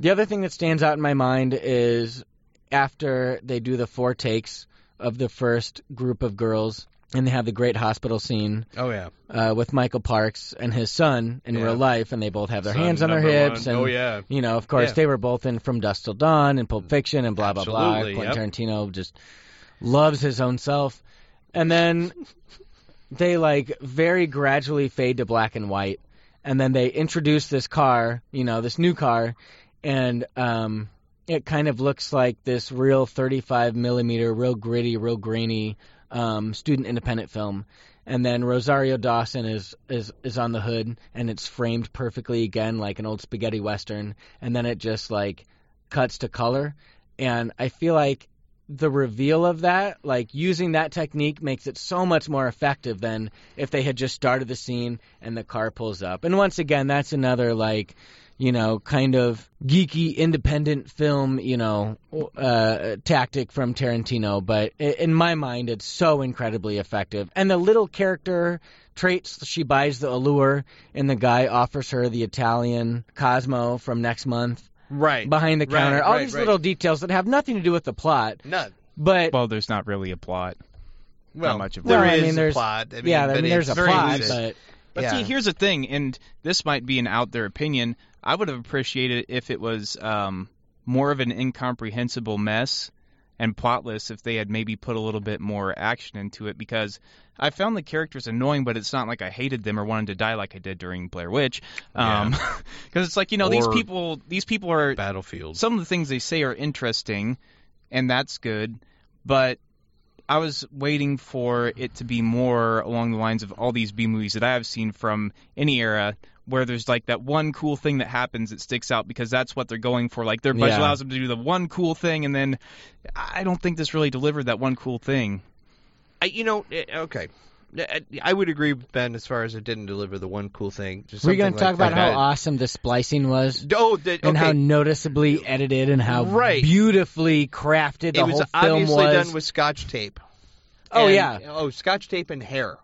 [SPEAKER 1] the other thing that stands out in my mind is after they do the four takes of the first group of girls, and they have the great hospital scene
[SPEAKER 2] Oh yeah.
[SPEAKER 1] uh, with Michael Parks and his son in
[SPEAKER 2] Yeah.
[SPEAKER 1] real life, and they both have their
[SPEAKER 2] Son
[SPEAKER 1] hands on their hips,
[SPEAKER 2] one.
[SPEAKER 1] and
[SPEAKER 2] oh yeah.
[SPEAKER 1] you know, of course,
[SPEAKER 2] Yeah.
[SPEAKER 1] they were both in From Dusk Till Dawn and Pulp Fiction and blah blah blah.
[SPEAKER 2] Absolutely,
[SPEAKER 1] Quentin Tarantino just loves his own self, and then they like very gradually fade to black and white, and then they introduce this car, you know, this new car, and um, it kind of looks like this real 35 millimeter, real gritty, real grainy um, student independent film. And then Rosario Dawson is, is is on the hood, and it's framed perfectly again like an old spaghetti western. And then it just like cuts to color, and I feel like the reveal of that, like using that technique, makes it so much more effective than if they had just started the scene and the car pulls up. And once again, that's another like, you know, kind of geeky independent film, you know, uh, tactic from Tarantino. But in my mind, it's so incredibly effective. And the little character traits, she buys the allure, and the guy offers her the Italian Cosmo from next month
[SPEAKER 2] Right.
[SPEAKER 1] behind the
[SPEAKER 2] Right,
[SPEAKER 1] counter. All
[SPEAKER 2] right,
[SPEAKER 1] these
[SPEAKER 2] right.
[SPEAKER 1] little details that have nothing to do with the plot,
[SPEAKER 2] None.
[SPEAKER 1] but
[SPEAKER 3] Well, there's not really a plot.
[SPEAKER 2] Well, not
[SPEAKER 3] much of it.
[SPEAKER 2] there
[SPEAKER 1] Well, I
[SPEAKER 2] is
[SPEAKER 1] mean,
[SPEAKER 2] a plot. I mean,
[SPEAKER 1] yeah, I mean, there's a plot, but
[SPEAKER 3] But
[SPEAKER 2] Yeah.
[SPEAKER 3] see, here's the thing, and this might be an out there opinion. I would have appreciated if it was um, more of an incomprehensible mess and plotless if they had maybe put a little bit more action into it because I found the characters annoying, but it's not like I hated them or wanted to die like I did during Blair Witch. Um, because it's like you know these people, these people are
[SPEAKER 2] Battlefield.
[SPEAKER 3] some of the things they say are interesting, and that's good. But I was waiting for it to be more along the lines of all these B movies that I have seen from any era, where there's like that one cool thing that happens that sticks out because that's what they're going for. Like their budget
[SPEAKER 1] Yeah.
[SPEAKER 3] allows them to do the one cool thing, and then I don't think this really delivered that one cool thing.
[SPEAKER 2] I, you know, eh, okay. I- I would agree with Ben as far as it didn't deliver the one cool thing. Just
[SPEAKER 1] we're going to talk
[SPEAKER 2] like
[SPEAKER 1] about how awesome the splicing was.
[SPEAKER 2] Oh, the,
[SPEAKER 1] and how noticeably edited and how
[SPEAKER 2] Right.
[SPEAKER 1] beautifully crafted the
[SPEAKER 2] it was
[SPEAKER 1] whole film
[SPEAKER 2] obviously done with scotch tape.
[SPEAKER 1] Oh,
[SPEAKER 2] And-
[SPEAKER 1] yeah.
[SPEAKER 2] Oh, scotch tape and hair.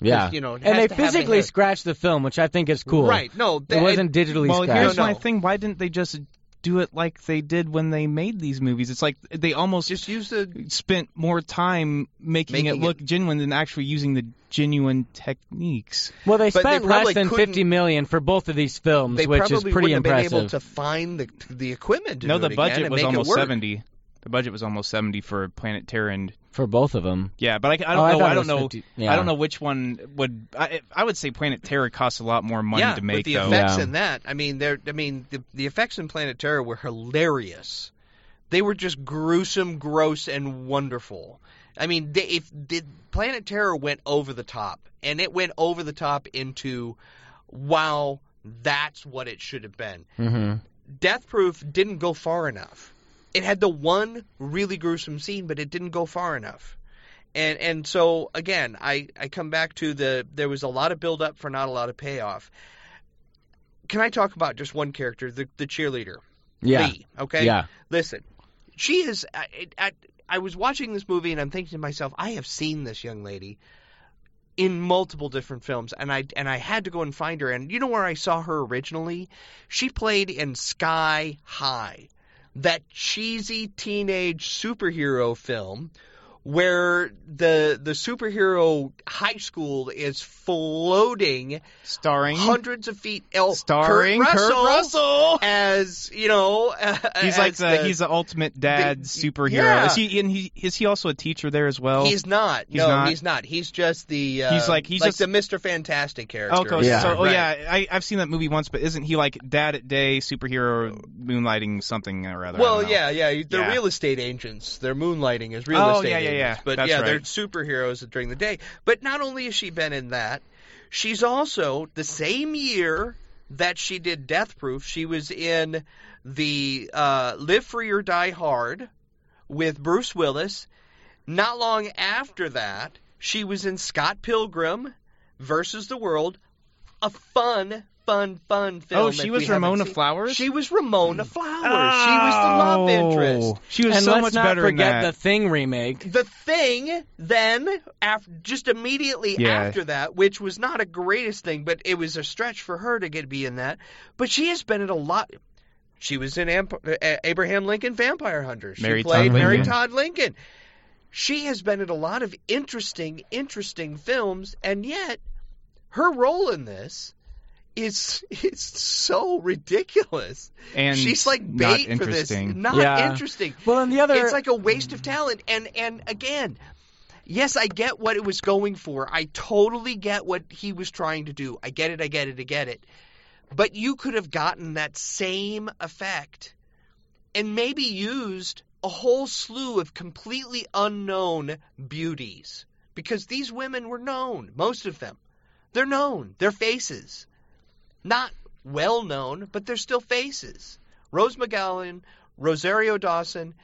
[SPEAKER 1] Yeah,
[SPEAKER 2] you know,
[SPEAKER 1] and they
[SPEAKER 2] to have the
[SPEAKER 1] physically
[SPEAKER 2] hair.
[SPEAKER 1] scratched the film, which I think is cool.
[SPEAKER 2] Right. No,
[SPEAKER 1] It wasn't digitally
[SPEAKER 3] well,
[SPEAKER 1] scratched.
[SPEAKER 3] here's
[SPEAKER 2] No,
[SPEAKER 3] my thing: why didn't they just do it like they did when they made these movies? It's like they almost
[SPEAKER 2] just used the.
[SPEAKER 3] spent more time making,
[SPEAKER 2] Making
[SPEAKER 3] it
[SPEAKER 2] it-
[SPEAKER 3] look genuine than actually using the genuine techniques.
[SPEAKER 1] Well, they
[SPEAKER 2] But they
[SPEAKER 1] spent less than fifty million for both of these films,
[SPEAKER 2] They
[SPEAKER 1] which is pretty
[SPEAKER 2] wouldn't have
[SPEAKER 1] impressive.
[SPEAKER 2] been able to find the the equipment. To
[SPEAKER 3] no,
[SPEAKER 2] do
[SPEAKER 3] the
[SPEAKER 2] it again
[SPEAKER 3] budget
[SPEAKER 2] and
[SPEAKER 3] was almost seventy. The budget was almost seventy for Planet Terror, and
[SPEAKER 1] for both of them.
[SPEAKER 3] yeah, but I, I
[SPEAKER 1] Oh,
[SPEAKER 3] don't
[SPEAKER 1] I
[SPEAKER 3] know.
[SPEAKER 1] thought
[SPEAKER 3] I, don't know.
[SPEAKER 1] 50 yeah.
[SPEAKER 3] I don't know which one would. I, I would say Planet Terror costs a lot more money
[SPEAKER 2] yeah,
[SPEAKER 3] to make Yeah,
[SPEAKER 2] but the
[SPEAKER 3] though.
[SPEAKER 2] effects
[SPEAKER 1] Yeah.
[SPEAKER 2] in that, I mean, they're, I mean, the, the effects in Planet Terror were hilarious. They were just gruesome, gross, and wonderful. I mean, they, if the Planet Terror went over the top, and it went over the top into, wow, that's what it should have been.
[SPEAKER 1] hmm
[SPEAKER 2] Death Proof didn't go far enough. It had the one really gruesome scene, but it didn't go far enough. And and so again, I, I come back to the there was a lot of build up for not a lot of payoff. Can I talk about just one character, the the cheerleader,
[SPEAKER 1] Yeah,
[SPEAKER 2] Lee? Okay,
[SPEAKER 1] yeah.
[SPEAKER 2] listen, she is. I, I, I was watching this movie and I'm thinking to myself, I have seen this young lady in multiple different films, and I and I had to go and find her. And you know where I saw her originally? She played in Sky High, that cheesy teenage superhero film where the the superhero high school is floating
[SPEAKER 3] starring
[SPEAKER 2] hundreds of feet. El,
[SPEAKER 3] starring
[SPEAKER 2] Kurt
[SPEAKER 3] Kurt
[SPEAKER 2] Russell,
[SPEAKER 3] Russell.
[SPEAKER 2] as you know.
[SPEAKER 3] He's like
[SPEAKER 2] as
[SPEAKER 3] the, he's the ultimate dad
[SPEAKER 2] the-
[SPEAKER 3] superhero.
[SPEAKER 2] yeah.
[SPEAKER 3] Is he? And he is he also a teacher there as well?
[SPEAKER 2] He's not.
[SPEAKER 3] He's
[SPEAKER 2] no,
[SPEAKER 3] not?
[SPEAKER 2] he's not. He's just the. Uh,
[SPEAKER 3] He's like- he's
[SPEAKER 2] like
[SPEAKER 3] just-
[SPEAKER 2] the Mister Fantastic character.
[SPEAKER 3] Okay,
[SPEAKER 1] Yeah.
[SPEAKER 3] so oh
[SPEAKER 2] Right.
[SPEAKER 3] yeah, I, I've seen that movie once, but isn't he like dad at day superhero moonlighting something or other?
[SPEAKER 2] Well, yeah, yeah. They're
[SPEAKER 3] Yeah.
[SPEAKER 2] real estate agents. They're moonlighting as real
[SPEAKER 3] Oh,
[SPEAKER 2] estate
[SPEAKER 3] yeah, yeah, yeah.
[SPEAKER 2] But yeah, they're superheroes during the day. But not only has she been in that, she's also the same year that she did Death Proof. She was in the uh, Live Free or Die Hard with Bruce Willis. Not long after that, she was in Scott Pilgrim versus the World, a fun, fun, fun film.
[SPEAKER 3] Oh, she was Ramona
[SPEAKER 2] seen-
[SPEAKER 3] Flowers.
[SPEAKER 2] She was Ramona Flowers. She was the love interest.
[SPEAKER 3] Oh, She was
[SPEAKER 1] and
[SPEAKER 3] so
[SPEAKER 1] let's
[SPEAKER 3] much
[SPEAKER 1] not
[SPEAKER 3] better
[SPEAKER 1] forget the Thing remake.
[SPEAKER 2] The thing, then, after, just immediately
[SPEAKER 3] Yeah.
[SPEAKER 2] after that, which was not a greatest thing, but it was a stretch for her to get be in that. But she has been in a lot. She was in Amp- uh, Abraham Lincoln Vampire Hunters.
[SPEAKER 3] Mary
[SPEAKER 2] she played
[SPEAKER 3] Todd
[SPEAKER 2] Mary Todd Lincoln. She has been in a lot of interesting, interesting films, and yet her role in this is is so ridiculous.
[SPEAKER 3] and
[SPEAKER 2] She's like
[SPEAKER 3] not
[SPEAKER 2] bait for this.
[SPEAKER 3] interesting.
[SPEAKER 2] Not
[SPEAKER 1] Yeah.
[SPEAKER 2] interesting
[SPEAKER 1] Well, and the other,
[SPEAKER 2] it's like a waste of talent and and again yes i get what it was going for i totally get what he was trying to do i get it i get it i get it but you could have gotten that same effect and maybe used a whole slew of completely unknown beauties because these women were known most of them they're known they're faces not well known but they're still faces rose mcgowan rosario dawson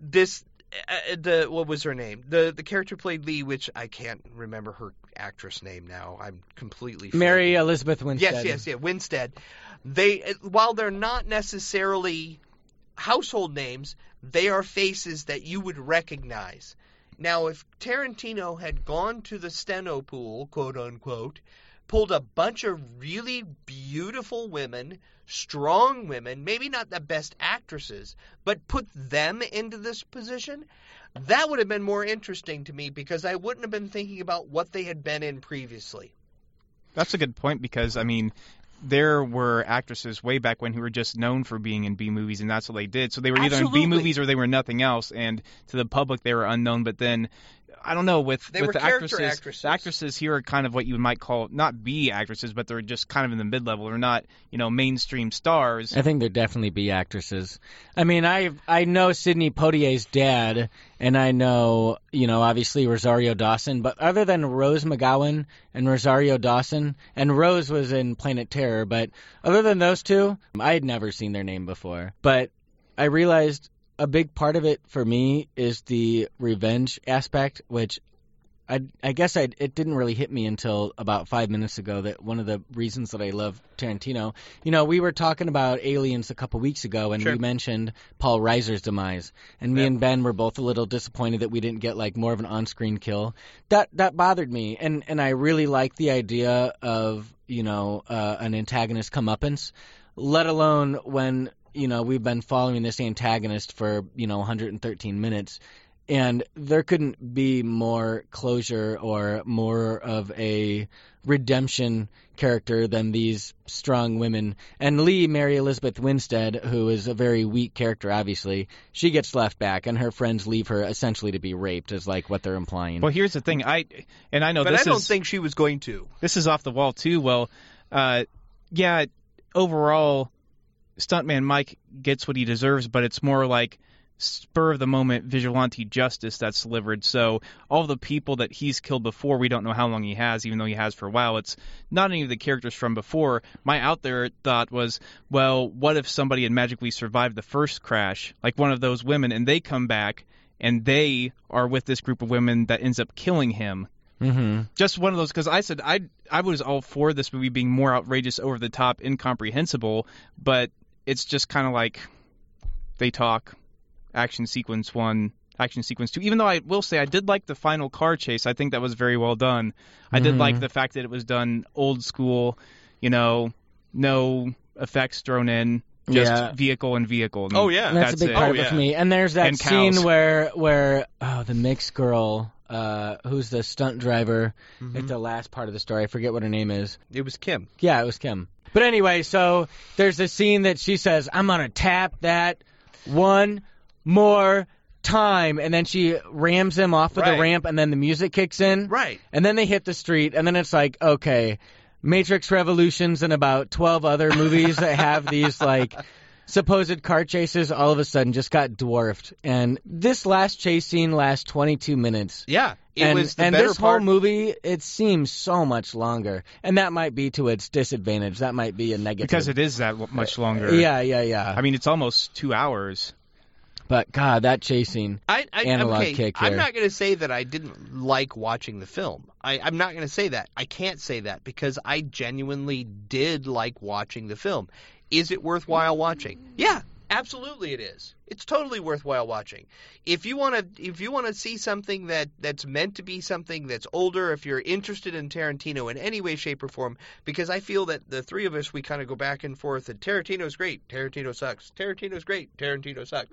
[SPEAKER 2] this uh, the what was her name the the character played lee which i can't remember her actress name now. I'm completely
[SPEAKER 1] Mary Elizabeth Winstead.
[SPEAKER 2] Yes, yes, yeah, Winstead. They while they're not necessarily household names, they are faces that you would recognize. Now, if Tarantino had gone to the steno pool, quote unquote, pulled a bunch of really beautiful women, strong women, maybe not the best actresses, but put them into this position, that would have been more interesting to me because I wouldn't have been thinking about what they had been in previously.
[SPEAKER 3] That's a good point because I mean, there were actresses way back when who were just known for being in B movies, and that's what they did. So they were either
[SPEAKER 2] Absolutely.
[SPEAKER 3] in B movies or they were nothing else. And to the public, they were unknown. But then, I don't know with
[SPEAKER 2] They
[SPEAKER 3] with
[SPEAKER 2] were
[SPEAKER 3] the actresses,
[SPEAKER 2] actresses.
[SPEAKER 3] the actresses here are kind of what you might call not B actresses, but they're just kind of in the mid level. They're not you know mainstream stars.
[SPEAKER 1] I think they're definitely be actresses. I mean, I I know Sydney Poitier's dad, and I know you know obviously Rosario Dawson. But other than Rose McGowan and Rosario Dawson, and Rose was in Planet Terror, but other than those two, I had never seen their name before. But I realized a big part of it for me is the revenge aspect, which I, I guess I, it didn't really hit me until about five minutes ago that one of the reasons that I love Tarantino, you know, we were talking about Aliens a couple weeks ago, and
[SPEAKER 2] Sure.
[SPEAKER 1] we mentioned Paul Reiser's demise, and me and Ben were both a little disappointed that we didn't get like more of an on-screen kill. That that bothered me, and and I really like the idea of you know uh, an antagonist comeuppance, let alone when you know we've been following this antagonist for you know 113 minutes and there couldn't be more closure or more of a redemption character than these strong women. And Lee, Mary Elizabeth Winstead, who is a very weak character, obviously, she gets left back, and her friends leave her essentially to be raped, is like what they're implying.
[SPEAKER 3] Well, here's the thing. I and I know
[SPEAKER 2] but
[SPEAKER 3] this
[SPEAKER 2] I don't
[SPEAKER 3] is
[SPEAKER 2] think she was going to.
[SPEAKER 3] this is off the wall too. Well, uh, yeah, overall, stuntman Mike gets what he deserves, but it's more like spur of the moment vigilante justice that's delivered. So all the people that he's killed before, we don't know how long he has, even though he has for a while. It's not any of the characters from before. My out there thought was, well, what if somebody had magically survived the first crash, like one of those women, and they come back and they are with this group of women that ends up killing him
[SPEAKER 1] hmm
[SPEAKER 3] just one of those because I said I I was all for this movie being more outrageous, over the top, incomprehensible, but it's just kind of like they talk, action sequence one, action sequence two. Even though I will say I did like the final car chase, I think that was very well done. I did
[SPEAKER 1] Mhm.
[SPEAKER 3] like the fact that it was done old school, you know, no effects thrown in, just
[SPEAKER 1] Yeah.
[SPEAKER 3] vehicle and vehicle. and
[SPEAKER 2] Oh, yeah.
[SPEAKER 1] That's,
[SPEAKER 3] that's
[SPEAKER 1] a big
[SPEAKER 3] it.
[SPEAKER 1] part
[SPEAKER 2] Oh,
[SPEAKER 1] of
[SPEAKER 2] yeah.
[SPEAKER 1] me. And there's that
[SPEAKER 3] And
[SPEAKER 1] scene where where oh the mixed girl, uh, who's the stunt driver
[SPEAKER 2] Mm-hmm.
[SPEAKER 1] at the last part of the story. I forget what her name is.
[SPEAKER 2] It was Kim.
[SPEAKER 1] Yeah, it was Kim. But anyway, so there's a scene that she says, "I'm gonna tap that one more time," and then she rams him off of
[SPEAKER 2] Right.
[SPEAKER 1] the ramp, and then the music kicks in,
[SPEAKER 2] Right.
[SPEAKER 1] and then they hit the street, and then it's like, okay, Matrix Revolutions and about 12 other movies that have these like supposed car chases all of a sudden just got dwarfed, and this last chase scene lasts 22 minutes.
[SPEAKER 2] Yeah. It
[SPEAKER 1] and,
[SPEAKER 2] was the
[SPEAKER 1] and
[SPEAKER 2] better
[SPEAKER 1] this
[SPEAKER 2] part.
[SPEAKER 1] whole movie, it seems so much longer, and that might be to its disadvantage. That might be a negative.
[SPEAKER 3] because it is that much uh, longer.
[SPEAKER 1] Yeah, yeah, yeah.
[SPEAKER 3] I mean, it's almost two hours.
[SPEAKER 1] but God, that chasing.
[SPEAKER 2] I, I,
[SPEAKER 1] analog
[SPEAKER 2] okay,
[SPEAKER 1] kick
[SPEAKER 2] I'm not going to say that I didn't like watching the film. I, I'm not going to say that. I can't say that because I genuinely did like watching the film. Is it worthwhile watching? Yeah, absolutely it is. It's totally worthwhile watching. If you want to, if you want to see something that that's meant to be something that's older, if you're interested in Tarantino in any way, shape, or form, because I feel that the three of us we kind of go back and forth. And Tarantino's great. Tarantino sucks. Tarantino's great. Tarantino sucks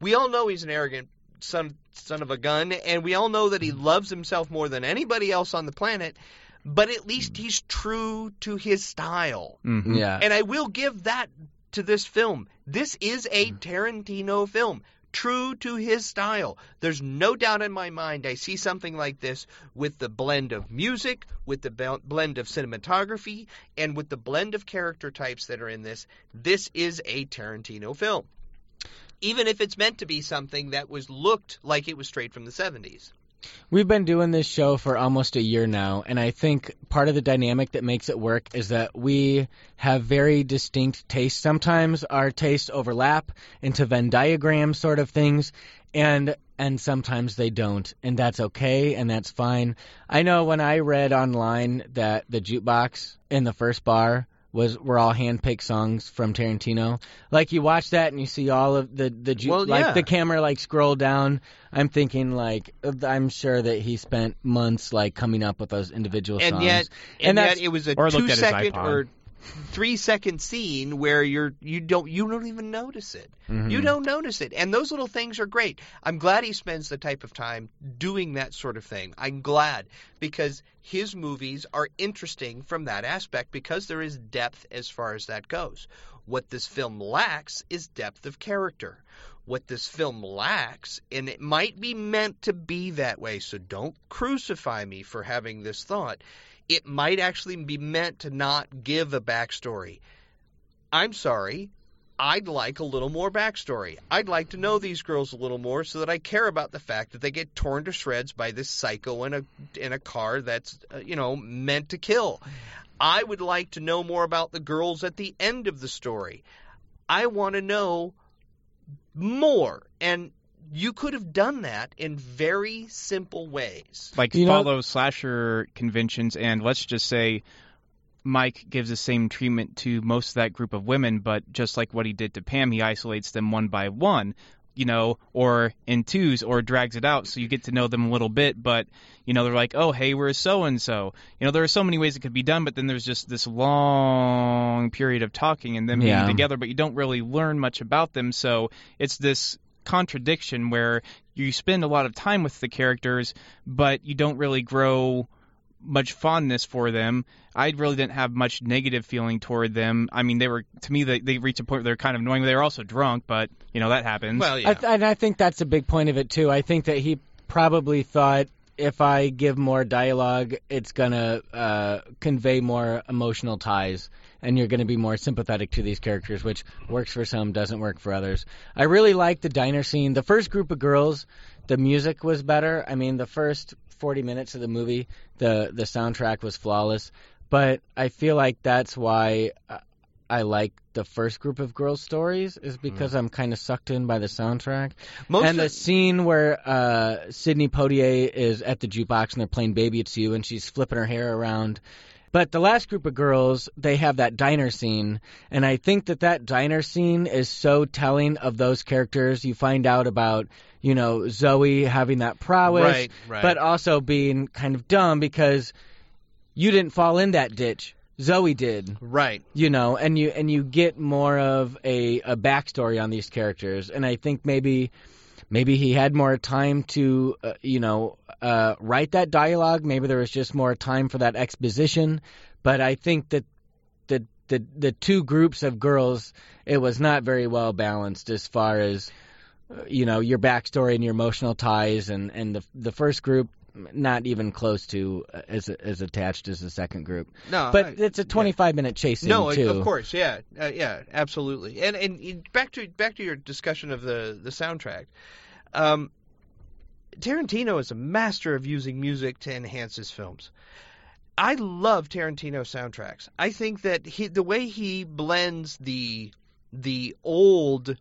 [SPEAKER 2] we all know he's an arrogant son son of a gun, and we all know that he loves himself more than anybody else on the planet. But at least he's true to his style,
[SPEAKER 3] hmm
[SPEAKER 1] Yeah.
[SPEAKER 2] and I will give that to this film. This is a hmm. Tarantino film. True to his style. There's no doubt in my mind I see something like this with the blend of music, with the blend of cinematography, and with the blend of character types that are in this. This is a Tarantino film even if it's meant to be something that was looked like it was straight from the 70s.
[SPEAKER 1] We've been doing this show for almost a year now, and I think part of the dynamic that makes it work is that we have very distinct tastes. Sometimes our tastes overlap into Venn diagram sort of things, and and sometimes they don't, and that's okay, and that's fine. I know when I read online that the jukebox in the first bar was were all handpicked songs from Tarantino. Like you watch that and you see all of the the ju-
[SPEAKER 2] Well,
[SPEAKER 1] like
[SPEAKER 2] yeah.
[SPEAKER 1] the camera like scroll down. I'm thinking like I'm sure that he spent months like coming up with those individual
[SPEAKER 2] and
[SPEAKER 1] songs.
[SPEAKER 2] yet
[SPEAKER 1] And
[SPEAKER 2] and, yet it was a
[SPEAKER 3] Or looked
[SPEAKER 2] two
[SPEAKER 3] at his
[SPEAKER 2] second
[SPEAKER 3] iPod.
[SPEAKER 2] or three second scene where you're you don't you don't even notice it.
[SPEAKER 1] Mhm.
[SPEAKER 2] You don't notice it. And those little things are great. I'm glad he spends the type of time doing that sort of thing. I'm glad because his movies are interesting from that aspect because there is depth as far as that goes. What this film lacks is depth of character. What this film lacks, and it might be meant to be that way, so don't crucify me for having this thought. It might actually be meant to not give a backstory. I'm sorry, I'd like a little more backstory. I'd like to know these girls a little more so that I care about the fact that they get torn to shreds by this psycho in a in a car that's uh, you know meant to kill. I would like to know more about the girls at the end of the story. I want to know more and you could have done that in very simple ways.
[SPEAKER 3] like
[SPEAKER 1] You know-
[SPEAKER 3] follow slasher conventions and let's just say Mike gives the same treatment to most of that group of women, but just like what he did to Pam, he isolates them one by one, you know, or in twos, or drags it out so you get to know them a little bit. But you know, they're like, oh, hey, we're so and so. You know, there are so many ways it could be done, but then there's just this long period of talking and them
[SPEAKER 1] Yeah.
[SPEAKER 3] being together, but you don't really learn much about them. So it's this contradiction where you spend a lot of time with the characters, but you don't really grow much fondness for them. I really didn't have much negative feeling toward them. I mean, they were to me they they reached a point where they're kind of annoying. They were also drunk, but you know that happens.
[SPEAKER 2] Well, yeah.
[SPEAKER 1] I th- and I think that's a big point of it too. I think that he probably thought if I give more dialogue, it's gonna uh, convey more emotional ties, and you're gonna be more sympathetic to these characters, which works for some, doesn't work for others. I really like the diner scene. The first group of girls, the music was better. I mean, the first 40 minutes of the movie, the the soundtrack was flawless. But I feel like that's why uh, I like the first group of girls' stories is because I'm kind of sucked in by the soundtrack.
[SPEAKER 2] Most
[SPEAKER 1] and the scene where uh, Sydney Poitier is at the jukebox and they're playing "Baby It's You" and she's flipping her hair around. But the last group of girls, they have that diner scene, and I think that that diner scene is so telling of those characters. You find out about, you know, Zoe having that prowess,
[SPEAKER 2] Right, right.
[SPEAKER 1] but also being kind of dumb because you didn't fall in that ditch. Zoe did
[SPEAKER 2] right.
[SPEAKER 1] you know, and you and you get more of a a backstory on these characters, and I think maybe maybe he had more time to uh, you know uh, write that dialogue. Maybe there was just more time for that exposition, but I think that the the the two groups of girls it was not very well balanced as far as uh, you know your backstory and your emotional ties, and and the the first group not even close to uh, as as attached as the second group.
[SPEAKER 2] No,
[SPEAKER 1] But
[SPEAKER 2] I-
[SPEAKER 1] it's a 25 minute chase
[SPEAKER 2] No,
[SPEAKER 1] too.
[SPEAKER 2] of course, yeah, uh, yeah, absolutely. And and back to back to your discussion of the the soundtrack. Um, Tarantino is a master of using music to enhance his films. I love Tarantino soundtracks. I think that he, the way he blends the the old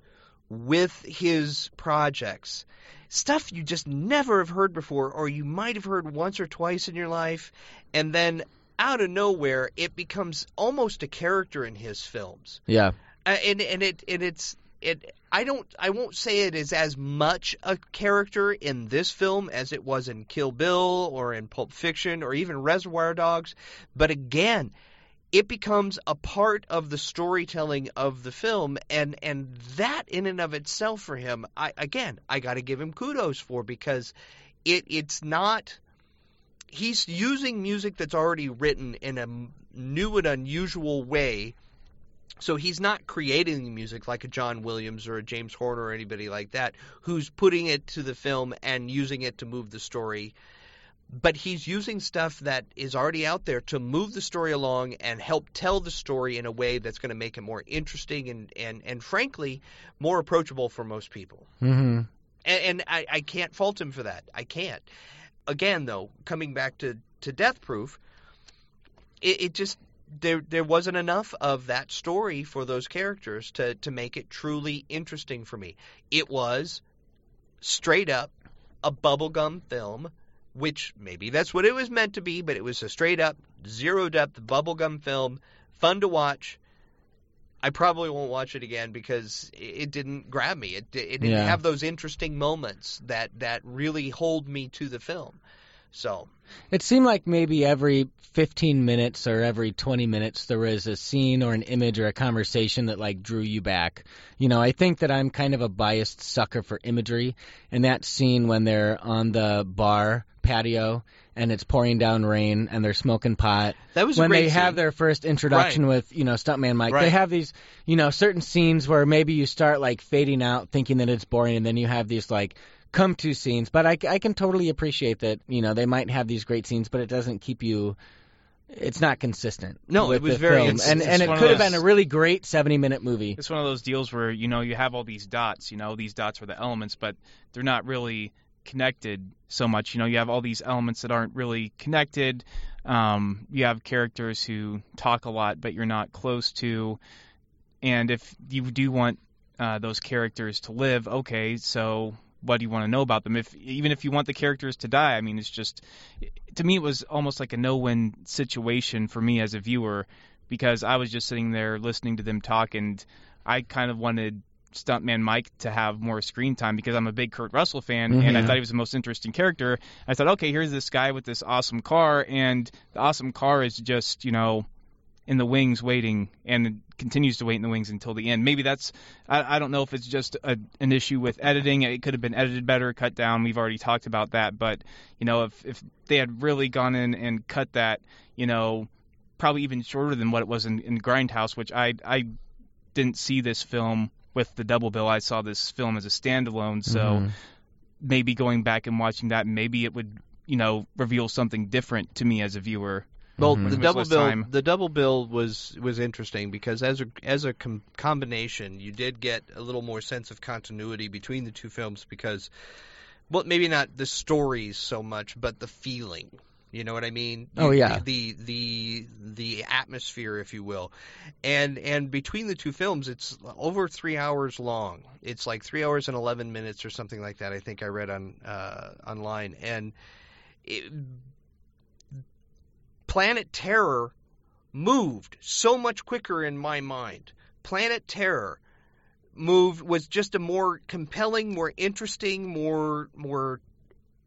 [SPEAKER 2] with his projects, stuff you just never have heard before, or you might have heard once or twice in your life, and then out of nowhere it becomes almost a character in his films.
[SPEAKER 1] Yeah.
[SPEAKER 2] Uh, and and it and it's it I don't I won't say it is as much a character in this film as it was in Kill Bill or in Pulp Fiction or even Reservoir Dogs, but again, it becomes a part of the storytelling of the film and and that in and of itself for him I again I got to give him kudos for because it it's not he's using music that's already written in a new and unusual way so he's not creating the music like a John Williams or a James Horner or anybody like that who's putting it to the film and using it to move the story. But he's using stuff that is already out there to move the story along and help tell the story in a way that's going to make it more interesting and, and, and frankly, more approachable for most people.
[SPEAKER 1] Mm-hmm.
[SPEAKER 2] And, and I, I can't fault him for that. I can't. Again, though, coming back to, to Death Proof, it, it just there there wasn't enough of that story for those characters to to make it truly interesting for me. It was straight up a bubblegum film, which maybe that's what it was meant to be, but it was a straight up zero depth bubblegum film, fun to watch. I probably won't watch it again because it didn't grab me. It, it didn't
[SPEAKER 1] Yeah.
[SPEAKER 2] have those interesting moments that that really hold me to the film. So
[SPEAKER 1] It seemed like maybe every 15 minutes or every 20 minutes there was a scene or an image or a conversation that like drew you back. You know, I think that I'm kind of a biased sucker for imagery, and that scene when they're on the bar patio and it's pouring down rain and they're smoking pot.
[SPEAKER 2] that was
[SPEAKER 1] when they have their first introduction with you know stuntman Mike, they have these you know certain scenes where maybe you start like fading out, thinking that it's boring, and then you have these like come to scenes. But I, I can totally appreciate that you know they might have these great scenes, but it doesn't keep you. It's not consistent.
[SPEAKER 2] No, it was very-
[SPEAKER 1] film.
[SPEAKER 2] it's-
[SPEAKER 1] and
[SPEAKER 3] it's
[SPEAKER 1] and it
[SPEAKER 3] one of
[SPEAKER 1] could have
[SPEAKER 3] those-
[SPEAKER 1] been a really great 70 minute movie.
[SPEAKER 3] It's one of those deals where you know you have all these dots. You know these dots are the elements, but they're not really connected so much. You know you have all these elements that aren't really connected. Um, you have characters who talk a lot, but you're not close to. And if you do want uh, those characters to live, okay, so what do you want to know about them? If even if you want the characters to die, I mean, it's just to me it was almost like a no-win situation for me as a viewer because I was just sitting there listening to them talk, and I kind of wanted Stuntman Mike to have more screen time because I'm a big Kurt Russell fan, mm-hmm. and I thought he was the most interesting character. I thought, okay, here's this guy with this awesome car, and the awesome car is just you know in the wings waiting and continues to wait in the wings until the end. Maybe that's I, I don't know if it's just a, an issue with editing. It could have been edited better, cut down. We've already talked about that, but you know if if they had really gone in and cut that, you know, probably even shorter than what it was in, in Grindhouse, which I I didn't see this film with the double bill. I saw this film as a standalone, so
[SPEAKER 1] Mhm.
[SPEAKER 3] maybe going back and watching that, maybe it would you know reveal something different to me as a viewer.
[SPEAKER 2] Well,
[SPEAKER 1] Mhm.
[SPEAKER 2] the double bill
[SPEAKER 3] time.
[SPEAKER 2] the double bill was was interesting because as a as a com- combination, you did get a little more sense of continuity between the two films because, well, maybe not the stories so much, but the feeling. You know what I mean?
[SPEAKER 1] Oh,
[SPEAKER 2] You-
[SPEAKER 1] yeah.
[SPEAKER 2] The the the atmosphere, if you will, and and between the two films, it's over three hours long. It's like three hours and eleven minutes or something like that. I think I read on uh, online, and it, Planet Terror moved so much quicker in my mind. Planet Terror moved was just a more compelling, more interesting, more more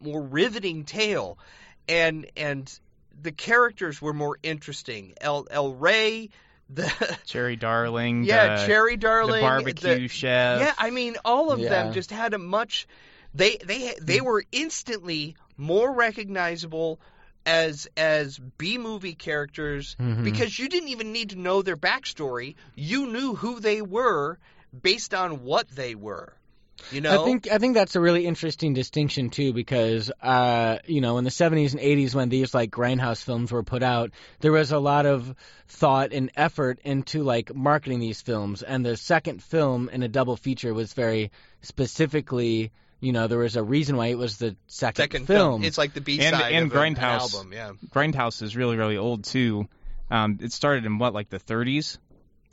[SPEAKER 2] more riveting tale, and and the characters were more interesting. El El Rey, the
[SPEAKER 3] Cherry Darling,
[SPEAKER 2] yeah,
[SPEAKER 3] the,
[SPEAKER 2] Cherry
[SPEAKER 3] the
[SPEAKER 2] Darling,
[SPEAKER 3] barbecue
[SPEAKER 2] the-
[SPEAKER 3] chef.
[SPEAKER 2] yeah, I mean, all of them just had a much. They they they mm. were instantly more recognizable as as B movie characters
[SPEAKER 1] Mhm.
[SPEAKER 2] because you didn't even need to know their backstory. You knew who they were based on what they were. You know,
[SPEAKER 1] I think I think that's a really interesting distinction too, because uh, you know, in the '70s and '80s, when these like grindhouse films were put out, there was a lot of thought and effort into like marketing these films, and the second film in a double feature was very specifically, you know, there was a reason why it was the second,
[SPEAKER 2] second film.
[SPEAKER 1] film.
[SPEAKER 2] It's like the B
[SPEAKER 3] And-
[SPEAKER 2] side
[SPEAKER 3] and
[SPEAKER 2] of an
[SPEAKER 3] Grindhouse.
[SPEAKER 2] album. Yeah,
[SPEAKER 3] Grindhouse is really really old too. Um, it started in what like the 30s.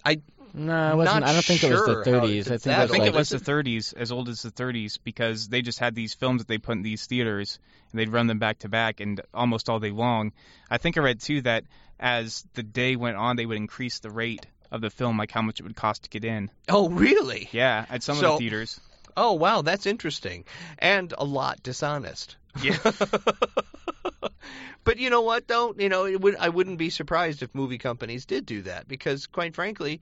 [SPEAKER 1] I no, it wasn't.
[SPEAKER 2] not
[SPEAKER 1] I don't think it was the 30s.
[SPEAKER 2] it's
[SPEAKER 1] I think
[SPEAKER 2] that
[SPEAKER 3] I
[SPEAKER 1] it was
[SPEAKER 3] think
[SPEAKER 1] like
[SPEAKER 3] it was the 30s, as old as the 30s, because they just had these films that they put in these theaters and they'd run them back to back and almost all day long. I think I read too that as the day went on, they would increase the rate of the film, like how much it would cost to get in.
[SPEAKER 2] Oh, really?
[SPEAKER 3] Yeah, at some of the theaters.
[SPEAKER 2] Oh, wow, that's interesting. And a lot dishonest.
[SPEAKER 3] Yeah.
[SPEAKER 2] but you know what though? You know, it would I wouldn't be surprised if movie companies did do that because quite frankly,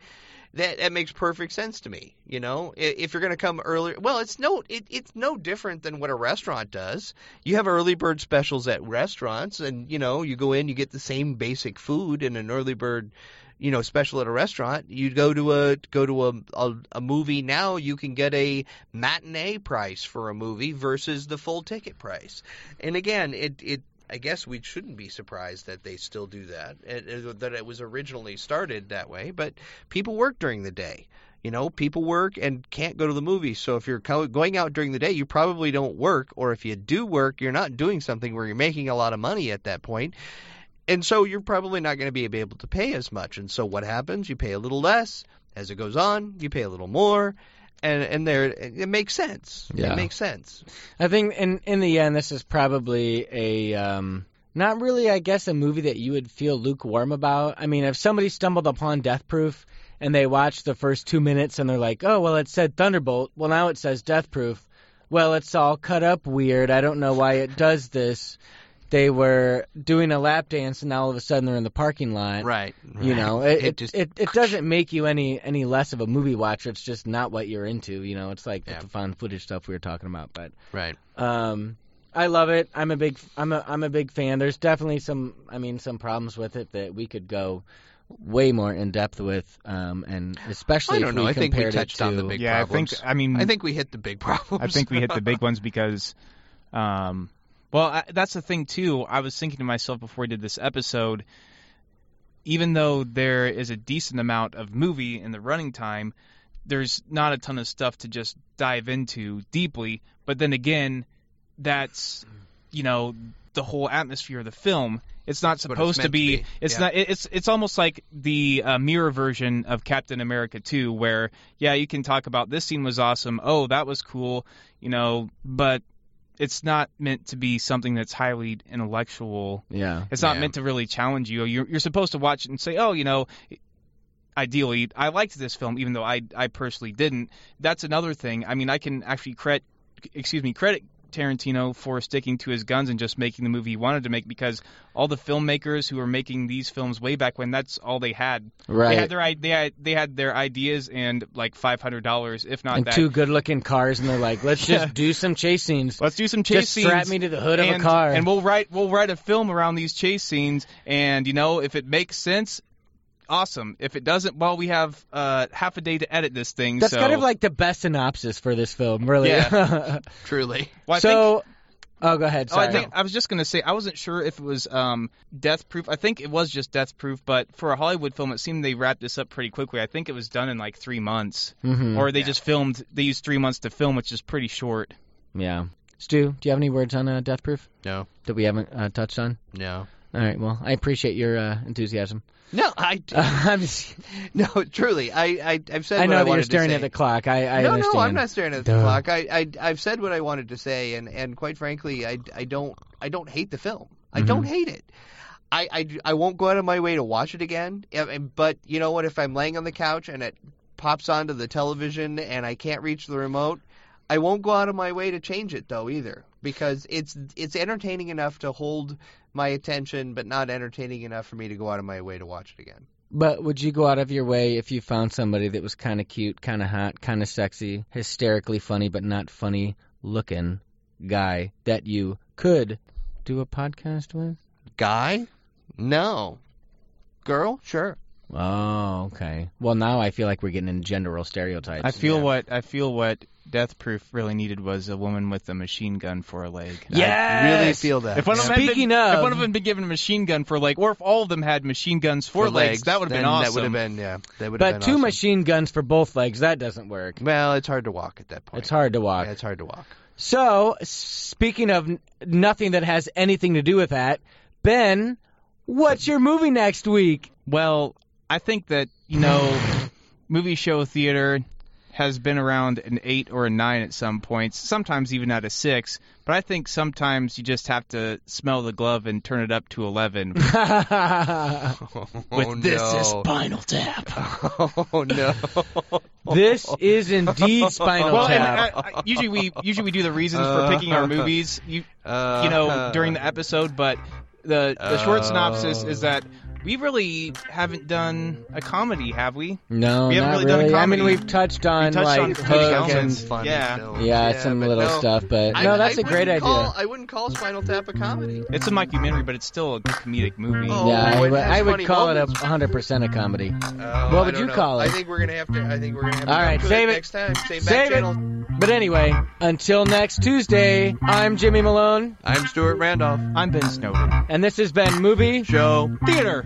[SPEAKER 2] that that makes perfect sense to me. You know, if you're going to come earlier, well, it's no it, it's no different than what a restaurant does. You have early bird specials at restaurants, and you know, you go in, you get the same basic food in an early bird. You know, special at a restaurant. You go to a go to a, a a movie now. You can get a matinee price for a movie versus the full ticket price. And again, it it I guess we shouldn't be surprised that they still do that. It, it- that it was originally started that way, but people work during the day. You know, people work and can't go to the movies. So if you're going out during the day, you probably don't work, or if you do work, you're not doing something where you're making a lot of money at that point. And so you're probably not going to be able to pay as much. And so what happens? You pay a little less. As it goes on, you pay a little more. and and there it makes sense.
[SPEAKER 1] Yeah.
[SPEAKER 2] It makes sense.
[SPEAKER 1] I think in in the end, this is probably a um, not really, I guess, a movie that you would feel lukewarm about. I mean, if somebody stumbled upon Death Proof and they watched the first two minutes and they're like, "Oh, well, it said Thunderbolt. Well, now it says Death Proof. Well, it's all cut up weird. I don't know why it does this." They were doing a lap dance, and now all of a sudden they're in the parking lot.
[SPEAKER 2] Right.
[SPEAKER 1] You know, it it,
[SPEAKER 2] just
[SPEAKER 1] it it doesn't make you any any less of a movie watcher. It's just not what you're into. You know, it's like
[SPEAKER 2] Yeah.
[SPEAKER 1] the found footage stuff we were talking about. But
[SPEAKER 2] right.
[SPEAKER 1] um, I love it. I'm a big I'm a I'm a big fan. There's definitely some I mean some problems with it that we could go way more in depth with, um, and especially
[SPEAKER 2] I don't
[SPEAKER 1] if
[SPEAKER 2] know.
[SPEAKER 1] we
[SPEAKER 2] I think we
[SPEAKER 1] compared it
[SPEAKER 2] touched on the
[SPEAKER 1] to-
[SPEAKER 2] big
[SPEAKER 3] yeah,
[SPEAKER 2] problems.
[SPEAKER 3] I think. I mean,
[SPEAKER 2] I think we hit the big problems.
[SPEAKER 3] I think we hit the big ones because, um, well, I, that's the thing too. I was thinking to myself before we did this episode, even though there is a decent amount of movie in the running time, there's not a ton of stuff to just dive into deeply. But then again, that's you know the whole atmosphere of the film. It's not
[SPEAKER 2] what it's
[SPEAKER 3] supposed to
[SPEAKER 2] meant to
[SPEAKER 3] be.
[SPEAKER 2] be,
[SPEAKER 3] It's
[SPEAKER 2] yeah.
[SPEAKER 3] not. it- It's it's almost like the uh, mirror version of Captain America 2, where yeah, you can talk about this scene was awesome. Oh, that was cool. You know, but it's not meant to be something that's highly intellectual.
[SPEAKER 1] yeah.
[SPEAKER 3] It's not
[SPEAKER 2] Yeah.
[SPEAKER 3] meant to really challenge you. You're you're supposed to watch it and say, oh, you know, ideally, I liked this film, even though I I personally didn't. That's another thing. I mean, I can actually credit, excuse me, credit Tarantino for sticking to his guns and just making the movie he wanted to make because all the filmmakers who were making these films way back when that's all they had.
[SPEAKER 1] Right.
[SPEAKER 3] They had their they had they had their ideas and like five hundred dollars, if not
[SPEAKER 1] and
[SPEAKER 3] that.
[SPEAKER 1] two good-looking cars, and they're like, "Let's
[SPEAKER 3] Yeah.
[SPEAKER 1] just do some chase scenes.
[SPEAKER 3] Let's do some chase
[SPEAKER 1] just
[SPEAKER 3] scenes.
[SPEAKER 1] strap me to the hood of
[SPEAKER 3] and,
[SPEAKER 1] a car."
[SPEAKER 3] and we'll write we'll write a film around these chase scenes. And you know, if it makes sense, awesome. If it doesn't, well, we have uh, half a day to edit this thing.
[SPEAKER 1] That's
[SPEAKER 3] so,
[SPEAKER 1] kind of like the best synopsis for this film, really.
[SPEAKER 3] Yeah.
[SPEAKER 2] Truly.
[SPEAKER 3] Well, I think,
[SPEAKER 1] so, oh, go ahead.
[SPEAKER 3] Oh,
[SPEAKER 1] Sorry.
[SPEAKER 3] I think I was just gonna say I wasn't sure if it was um, Death Proof. I think it was just Death Proof, but for a Hollywood film, it seemed they wrapped this up pretty quickly. I think it was done in like three months,
[SPEAKER 1] Mhm.
[SPEAKER 3] or they
[SPEAKER 2] Yeah.
[SPEAKER 3] just filmed. They used three months to film, which is pretty short.
[SPEAKER 1] Yeah. Stu, do you have any words on uh, Death Proof
[SPEAKER 2] No.
[SPEAKER 1] that we haven't uh, touched on?
[SPEAKER 2] No.
[SPEAKER 1] All right. Well, I appreciate your uh, enthusiasm.
[SPEAKER 2] No, I
[SPEAKER 1] I'm just,
[SPEAKER 2] no, truly. I, I I've said
[SPEAKER 1] I
[SPEAKER 2] what
[SPEAKER 1] know
[SPEAKER 2] I
[SPEAKER 1] that you're staring at the clock. I, I
[SPEAKER 2] no,
[SPEAKER 1] understand.
[SPEAKER 2] no, I'm not staring at the
[SPEAKER 1] Duh.
[SPEAKER 2] clock. I, I I've said what I wanted to say, and and quite frankly, I I don't I don't hate the film. I
[SPEAKER 1] Mm-hmm.
[SPEAKER 2] don't hate it. I, I, I won't go out of my way to watch it again. uh, But you know what? If I'm laying on the couch and it pops onto the television and I can't reach the remote, I won't go out of my way to change it though either because it's it's entertaining enough to hold my attention, but not entertaining enough for me to go out of my way to watch it again.
[SPEAKER 1] But would you go out of your way if you found somebody that was kind of cute, kind of hot, kind of sexy, hysterically funny, but not funny looking guy that you could do a podcast with?
[SPEAKER 2] Guy? No. Girl? Sure.
[SPEAKER 1] Oh, okay. Well, now I feel like we're getting into gender role stereotypes.
[SPEAKER 3] I feel
[SPEAKER 2] Yeah.
[SPEAKER 3] what I feel what Death Proof really needed was a woman with a machine gun for a leg.
[SPEAKER 1] Yes!
[SPEAKER 2] I really feel that.
[SPEAKER 3] If one of them
[SPEAKER 1] Speaking
[SPEAKER 3] been,
[SPEAKER 1] of-
[SPEAKER 3] if one of them had been given a machine gun for a leg, or if all of them had machine guns for,
[SPEAKER 2] For
[SPEAKER 3] legs, that would have been awesome.
[SPEAKER 2] That would have been yeah. That would have
[SPEAKER 1] But two
[SPEAKER 2] awesome.
[SPEAKER 1] machine guns for both legs, that doesn't work.
[SPEAKER 2] Well, it's hard to walk at that point.
[SPEAKER 1] It's hard to walk.
[SPEAKER 2] Yeah, it's hard to walk.
[SPEAKER 1] So, speaking of nothing that has anything to do with that, Ben, what's your movie next week?
[SPEAKER 3] Well, I think that you know, movie show theater has been around an eight or a nine at some points, sometimes even at a six. But I think sometimes you just have to smell the glove and turn it up to eleven.
[SPEAKER 1] With
[SPEAKER 2] oh, no.
[SPEAKER 1] Spinal Tap.
[SPEAKER 2] Oh no.
[SPEAKER 1] This is indeed Spinal
[SPEAKER 3] well,
[SPEAKER 1] Tap.
[SPEAKER 3] I, I, usually we usually we do the reasons for picking our movies. You
[SPEAKER 2] Uh,
[SPEAKER 3] you know during the episode, but the the short synopsis is that we really haven't done a comedy, have we?
[SPEAKER 1] no,
[SPEAKER 3] we haven't
[SPEAKER 1] not
[SPEAKER 3] really done a
[SPEAKER 1] I mean, we've touched on
[SPEAKER 3] touched
[SPEAKER 1] like
[SPEAKER 3] on
[SPEAKER 1] Hook
[SPEAKER 3] Woody
[SPEAKER 1] and
[SPEAKER 2] funny
[SPEAKER 3] yeah.
[SPEAKER 2] films.
[SPEAKER 1] yeah, some little
[SPEAKER 2] no.
[SPEAKER 1] stuff, but
[SPEAKER 2] I-
[SPEAKER 1] no, that's
[SPEAKER 2] I
[SPEAKER 1] a great
[SPEAKER 2] wouldn't call-
[SPEAKER 1] idea.
[SPEAKER 2] I wouldn't call Spinal Tap a comedy.
[SPEAKER 3] It's a mockumentary, but it's still a comedic movie.
[SPEAKER 2] Oh,
[SPEAKER 1] yeah, I
[SPEAKER 2] uh,
[SPEAKER 1] would, I would call
[SPEAKER 2] moments.
[SPEAKER 1] it a 100% a comedy.
[SPEAKER 2] Oh,
[SPEAKER 1] What would you
[SPEAKER 2] know.
[SPEAKER 1] call it?
[SPEAKER 2] I think we're gonna have to. I think we're gonna have to.
[SPEAKER 1] All
[SPEAKER 2] come
[SPEAKER 1] right, save it.
[SPEAKER 2] next time. Same
[SPEAKER 1] Save it.
[SPEAKER 2] channel.
[SPEAKER 1] But anyway, until next Tuesday, I'm Jimmy Malone,
[SPEAKER 2] I'm Stuart Randolph.
[SPEAKER 3] I'm Ben Snowden.
[SPEAKER 1] and this has been Movie
[SPEAKER 2] Show.
[SPEAKER 3] Theater.